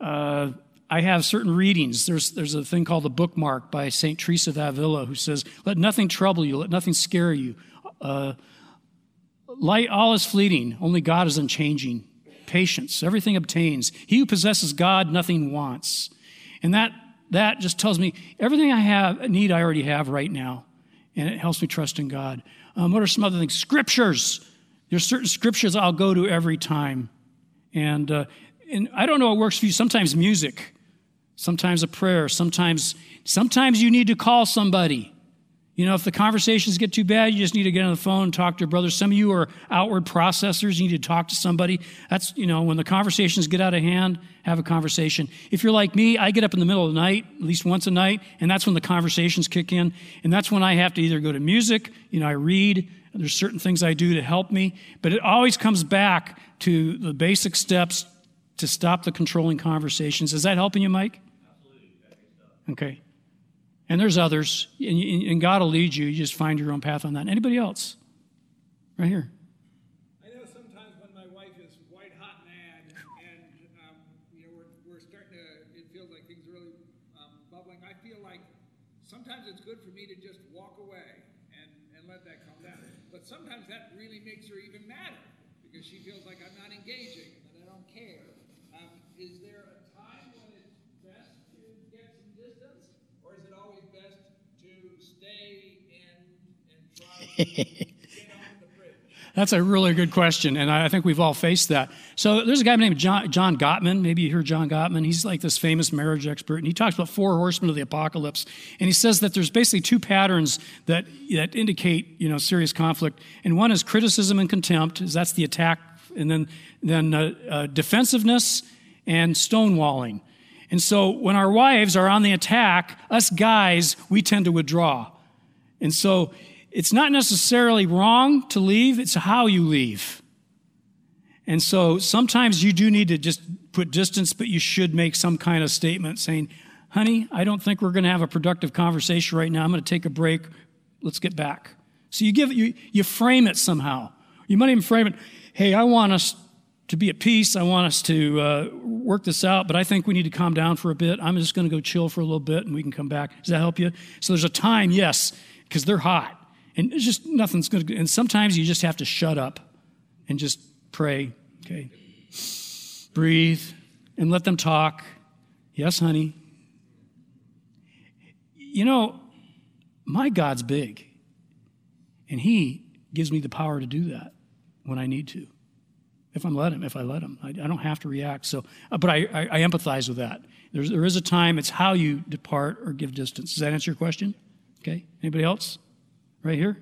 uh, I have certain readings. There's, there's a thing called the bookmark by St. Teresa of Avila who says, Let nothing trouble you, let nothing scare you. Uh, light, all is fleeting, only God is unchanging. Patience, everything obtains. He who possesses God, nothing wants. And that, that just tells me everything I have, need, I already have right now. And it helps me trust in God. Um, what are some other things? Scriptures. There's certain scriptures I'll go to every time. And, uh, and I don't know what works for you. Sometimes music, sometimes a prayer, sometimes, sometimes you need to call somebody. You know, if the conversations get too bad, you just need to get on the phone and talk to your brother. Some of you are outward processors. You need to talk to somebody. That's, you know, when the conversations get out of hand, have a conversation. If you're like me, I get up in the middle of the night, at least once a night, and that's when the conversations kick in. And that's when I have to either go to music, you know, I read, there's certain things I do to help me, but it always comes back to the basic steps to stop the controlling conversations. Is that helping you, Mike? Absolutely. Okay. And there's others, and, and God will lead you. You just find your own path on that. Anybody else? Right here. I know sometimes when my wife is white hot mad, and um, you know we're, we're starting to, it feels like things are really um, bubbling. I feel like sometimes it's good for me to just walk away and, and let that calm down. But sometimes that really makes her even madder because she feels like I'm not engaging and that I don't care. Um, is there a time when it's best to get some distance, or is it always best to stay and and try to get on the bridge? That's a really good question, and I think we've all faced that. So there's a guy named John, John Gottman. Maybe you hear John Gottman. He's like this famous marriage expert, and he talks about four horsemen of the apocalypse. And he says that there's basically two patterns that that indicate you know serious conflict, and one is criticism and contempt, is that's the attack, and then then uh, uh, defensiveness and stonewalling. And so when our wives are on the attack, us guys we tend to withdraw. And so it's not necessarily wrong to leave, it's how you leave. And so sometimes you do need to just put distance, but you should make some kind of statement saying, honey, I don't think we're going to have a productive conversation right now. I'm going to take a break. Let's get back. So you give you, you frame it somehow. You might even frame it, hey, I want us to be at peace. I want us to uh, work this out, but I think we need to calm down for a bit. I'm just going to go chill for a little bit and we can come back. Does that help you? So there's a time, yes, because they're hot. And it's just nothing's going to, and sometimes you just have to shut up and just pray, okay? Breathe and let them talk. Yes, honey. You know, my God's big, and He gives me the power to do that when I need to. If I'm let him, if I let him, I, I don't have to react. So, uh, but I, I, I empathize with that. There's, there is a time. It's how you depart or give distance. Does that answer your question? Okay. Anybody else? Right here.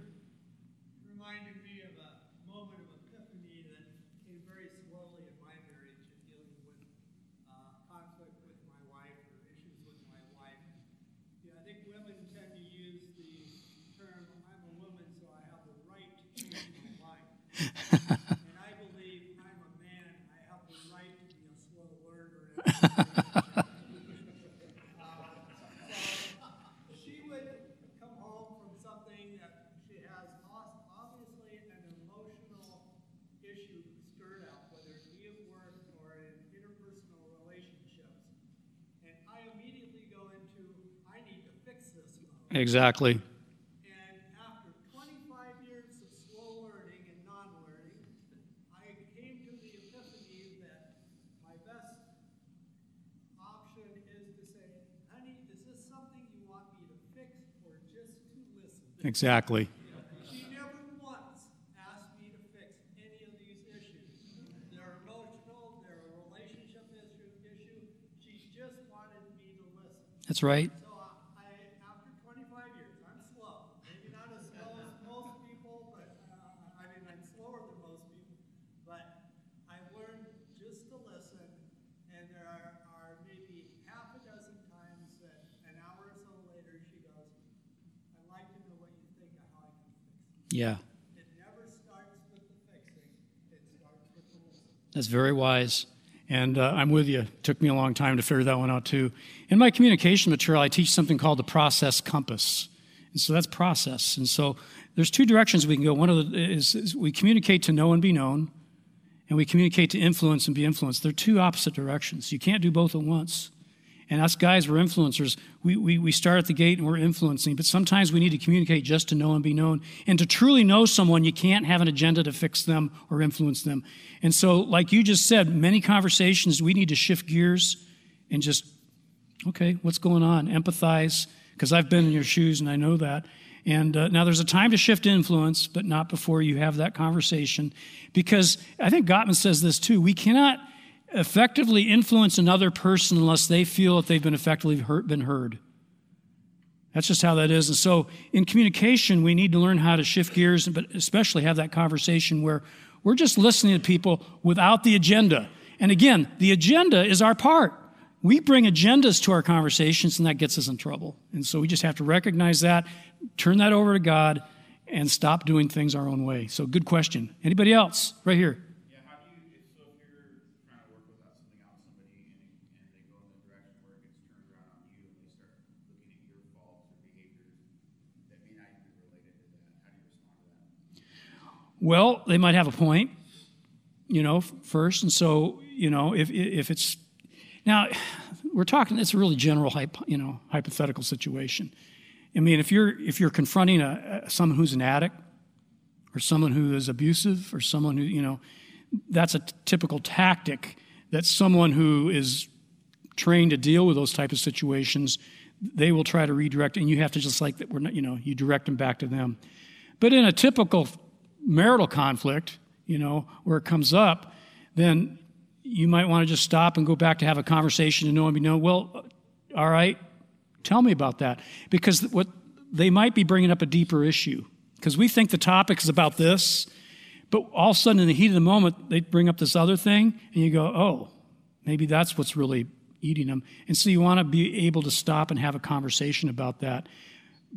Exactly. And after 25 years of slow learning and non learning, I came to the epiphany that my best option is to say, honey, is this something you want me to fix or just to listen? Exactly. She never once asked me to fix any of these issues. They're emotional, they're a relationship issue, issue. She just wanted me to listen. That's right. So I, after 25 years, I'm slow. Maybe not as slow as most people, but uh, I mean, I'm slower than most people. But I learned just to listen Yeah. It never starts with the fixing, it starts with the listening. That's very wise. And uh, I'm with you. It took me a long time to figure that one out, too. In my communication material, I teach something called the process compass. And so that's process. And so there's two directions we can go. One of the is, is we communicate to know and be known, and we communicate to influence and be influenced. They're two opposite directions. You can't do both at once. And us guys, we're influencers. We, we, we start at the gate and we're influencing, but sometimes we need to communicate just to know and be known. And to truly know someone, you can't have an agenda to fix them or influence them. And so, like you just said, many conversations, we need to shift gears and just, okay, what's going on? Empathize, because I've been in your shoes and I know that. And uh, now there's a time to shift influence, but not before you have that conversation. Because I think Gottman says this too. We cannot effectively influence another person unless they feel that they've been effectively hurt, been heard. That's just how that is. And so in communication, we need to learn how to shift gears, but especially have that conversation where we're just listening to people without the agenda. And again, the agenda is our part. We bring agendas to our conversations, and that gets us in trouble. And so we just have to recognize that, turn that over to God, and stop doing things our own way. So, good question. Anybody else? Right here. Yeah, how do you, if, so if you're trying to work without something out somebody and, and they go in the direction where it gets turned around on you and they start looking at your faults or behaviors that may not even be related to that, how do you respond to that? Well, they might have a point, you know, first. And so, you know, if, if it's now, we're talking. It's a really general, you know, hypothetical situation. I mean, if you're if you're confronting a, someone who's an addict, or someone who is abusive, or someone who you know, that's a t- typical tactic that someone who is trained to deal with those type of situations, they will try to redirect, and you have to just like that. We're not, you know, you direct them back to them. But in a typical marital conflict, you know, where it comes up, then you might want to just stop and go back to have a conversation and know and be known. Well, uh, all right, tell me about that. Because what they might be bringing up a deeper issue. Because we think the topic is about this, but all of a sudden in the heat of the moment, they bring up this other thing, and you go, oh, maybe that's what's really eating them. And so you want to be able to stop and have a conversation about that.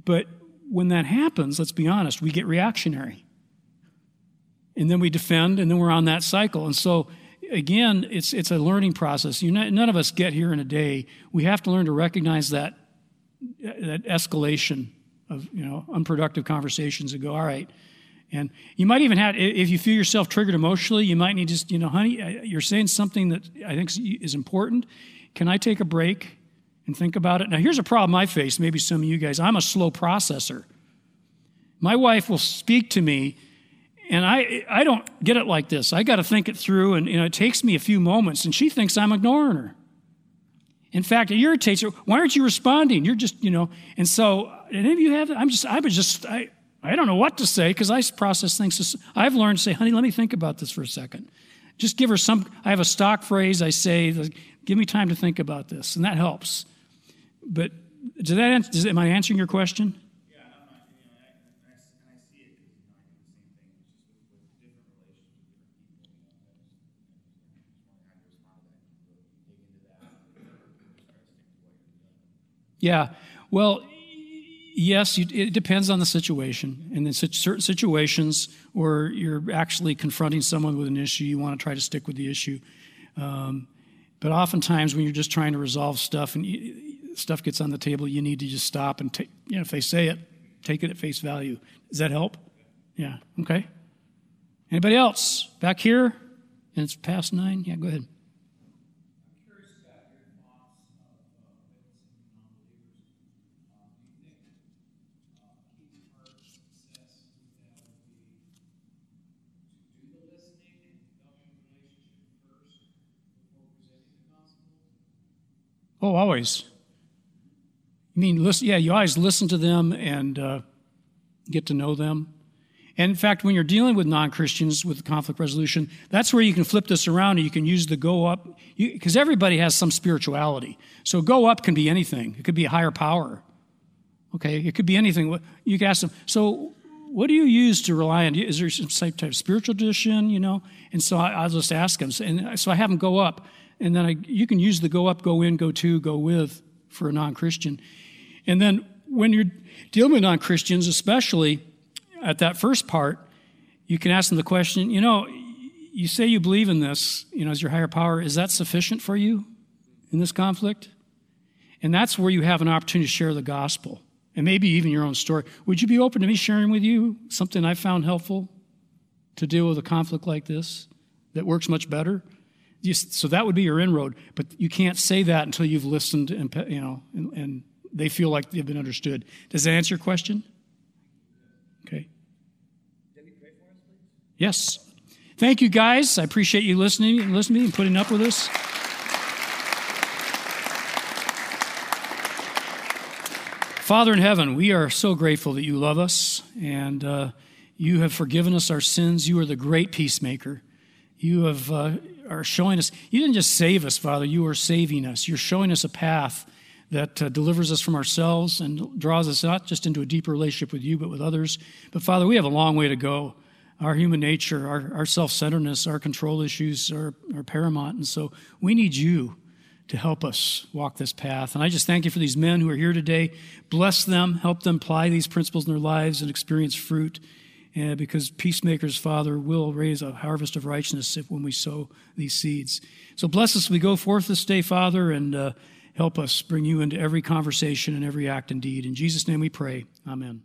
But when that happens, let's be honest, we get reactionary. And then we defend, and then we're on that cycle. And so again, it's, it's a learning process. You none of us get here in a day. We have to learn to recognize that, that escalation of you know unproductive conversations and go, all right. And you might even have, if you feel yourself triggered emotionally, you might need just, you know, honey, you're saying something that I think is important. Can I take a break and think about it? Now, here's a problem I face, maybe some of you guys. I'm a slow processor. My wife will speak to me and I, I don't get it like this. I got to think it through, and you know, it takes me a few moments, and she thinks I'm ignoring her. In fact, it irritates her. Why aren't you responding? You're just, you know. And so, any of you have? I'm just, I was just, I, I don't know what to say because I process things. I've learned to say, honey, let me think about this for a second. Just give her some. I have a stock phrase. I say, give me time to think about this, and that helps. But does that? Does, am I answering your question? Yeah. Well, yes, it depends on the situation. And in certain situations where you're actually confronting someone with an issue, you want to try to stick with the issue. Um, but oftentimes, when you're just trying to resolve stuff and stuff gets on the table, you need to just stop and take. You know, if they say it, take it at face value. Does that help? Yeah. Okay. Anybody else back here? And it's past nine. Yeah, go ahead. Oh, always. I mean, listen, yeah, you always listen to them and uh, get to know them. And in fact, when you're dealing with non Christians with conflict resolution, that's where you can flip this around and you can use the go up, because everybody has some spirituality. So go up can be anything, it could be a higher power. Okay, it could be anything. You can ask them, so what do you use to rely on? Is there some type of spiritual tradition, you know? And so I, will just ask them. And so I have them go up and then I, you can use the go up, go in, go to, go with for a non Christian. And then when you're dealing with non Christians, especially, at that first part, you can ask them the question, you know, you say you believe in this, you know, as your higher power. Is that sufficient for you in this conflict? And that's where you have an opportunity to share the gospel and maybe even your own story. Would you be open to me sharing with you something I found helpful to deal with a conflict like this that works much better? So that would be your inroad, but you can't say that until you've listened and you know and, and they feel like they've been understood. Does that answer your question? Okay. Yes. Thank you, guys. I appreciate you listening and listening and putting up with us. Father in heaven, we are so grateful that you love us and uh, you have forgiven us our sins. You are the great peacemaker. You have, uh, are showing us, you didn't just save us, Father, you are saving us. You're showing us a path that uh, delivers us from ourselves and draws us not just into a deeper relationship with you, but with others. But Father, we have a long way to go. Our human nature, our, our self centeredness, our control issues are, are paramount. And so we need you to help us walk this path. And I just thank you for these men who are here today. Bless them, help them apply these principles in their lives and experience fruit. And because peacemakers, Father, will raise a harvest of righteousness if, when we sow these seeds. So bless us we go forth this day, Father, and uh, help us bring you into every conversation and every act and deed. In Jesus' name we pray. Amen.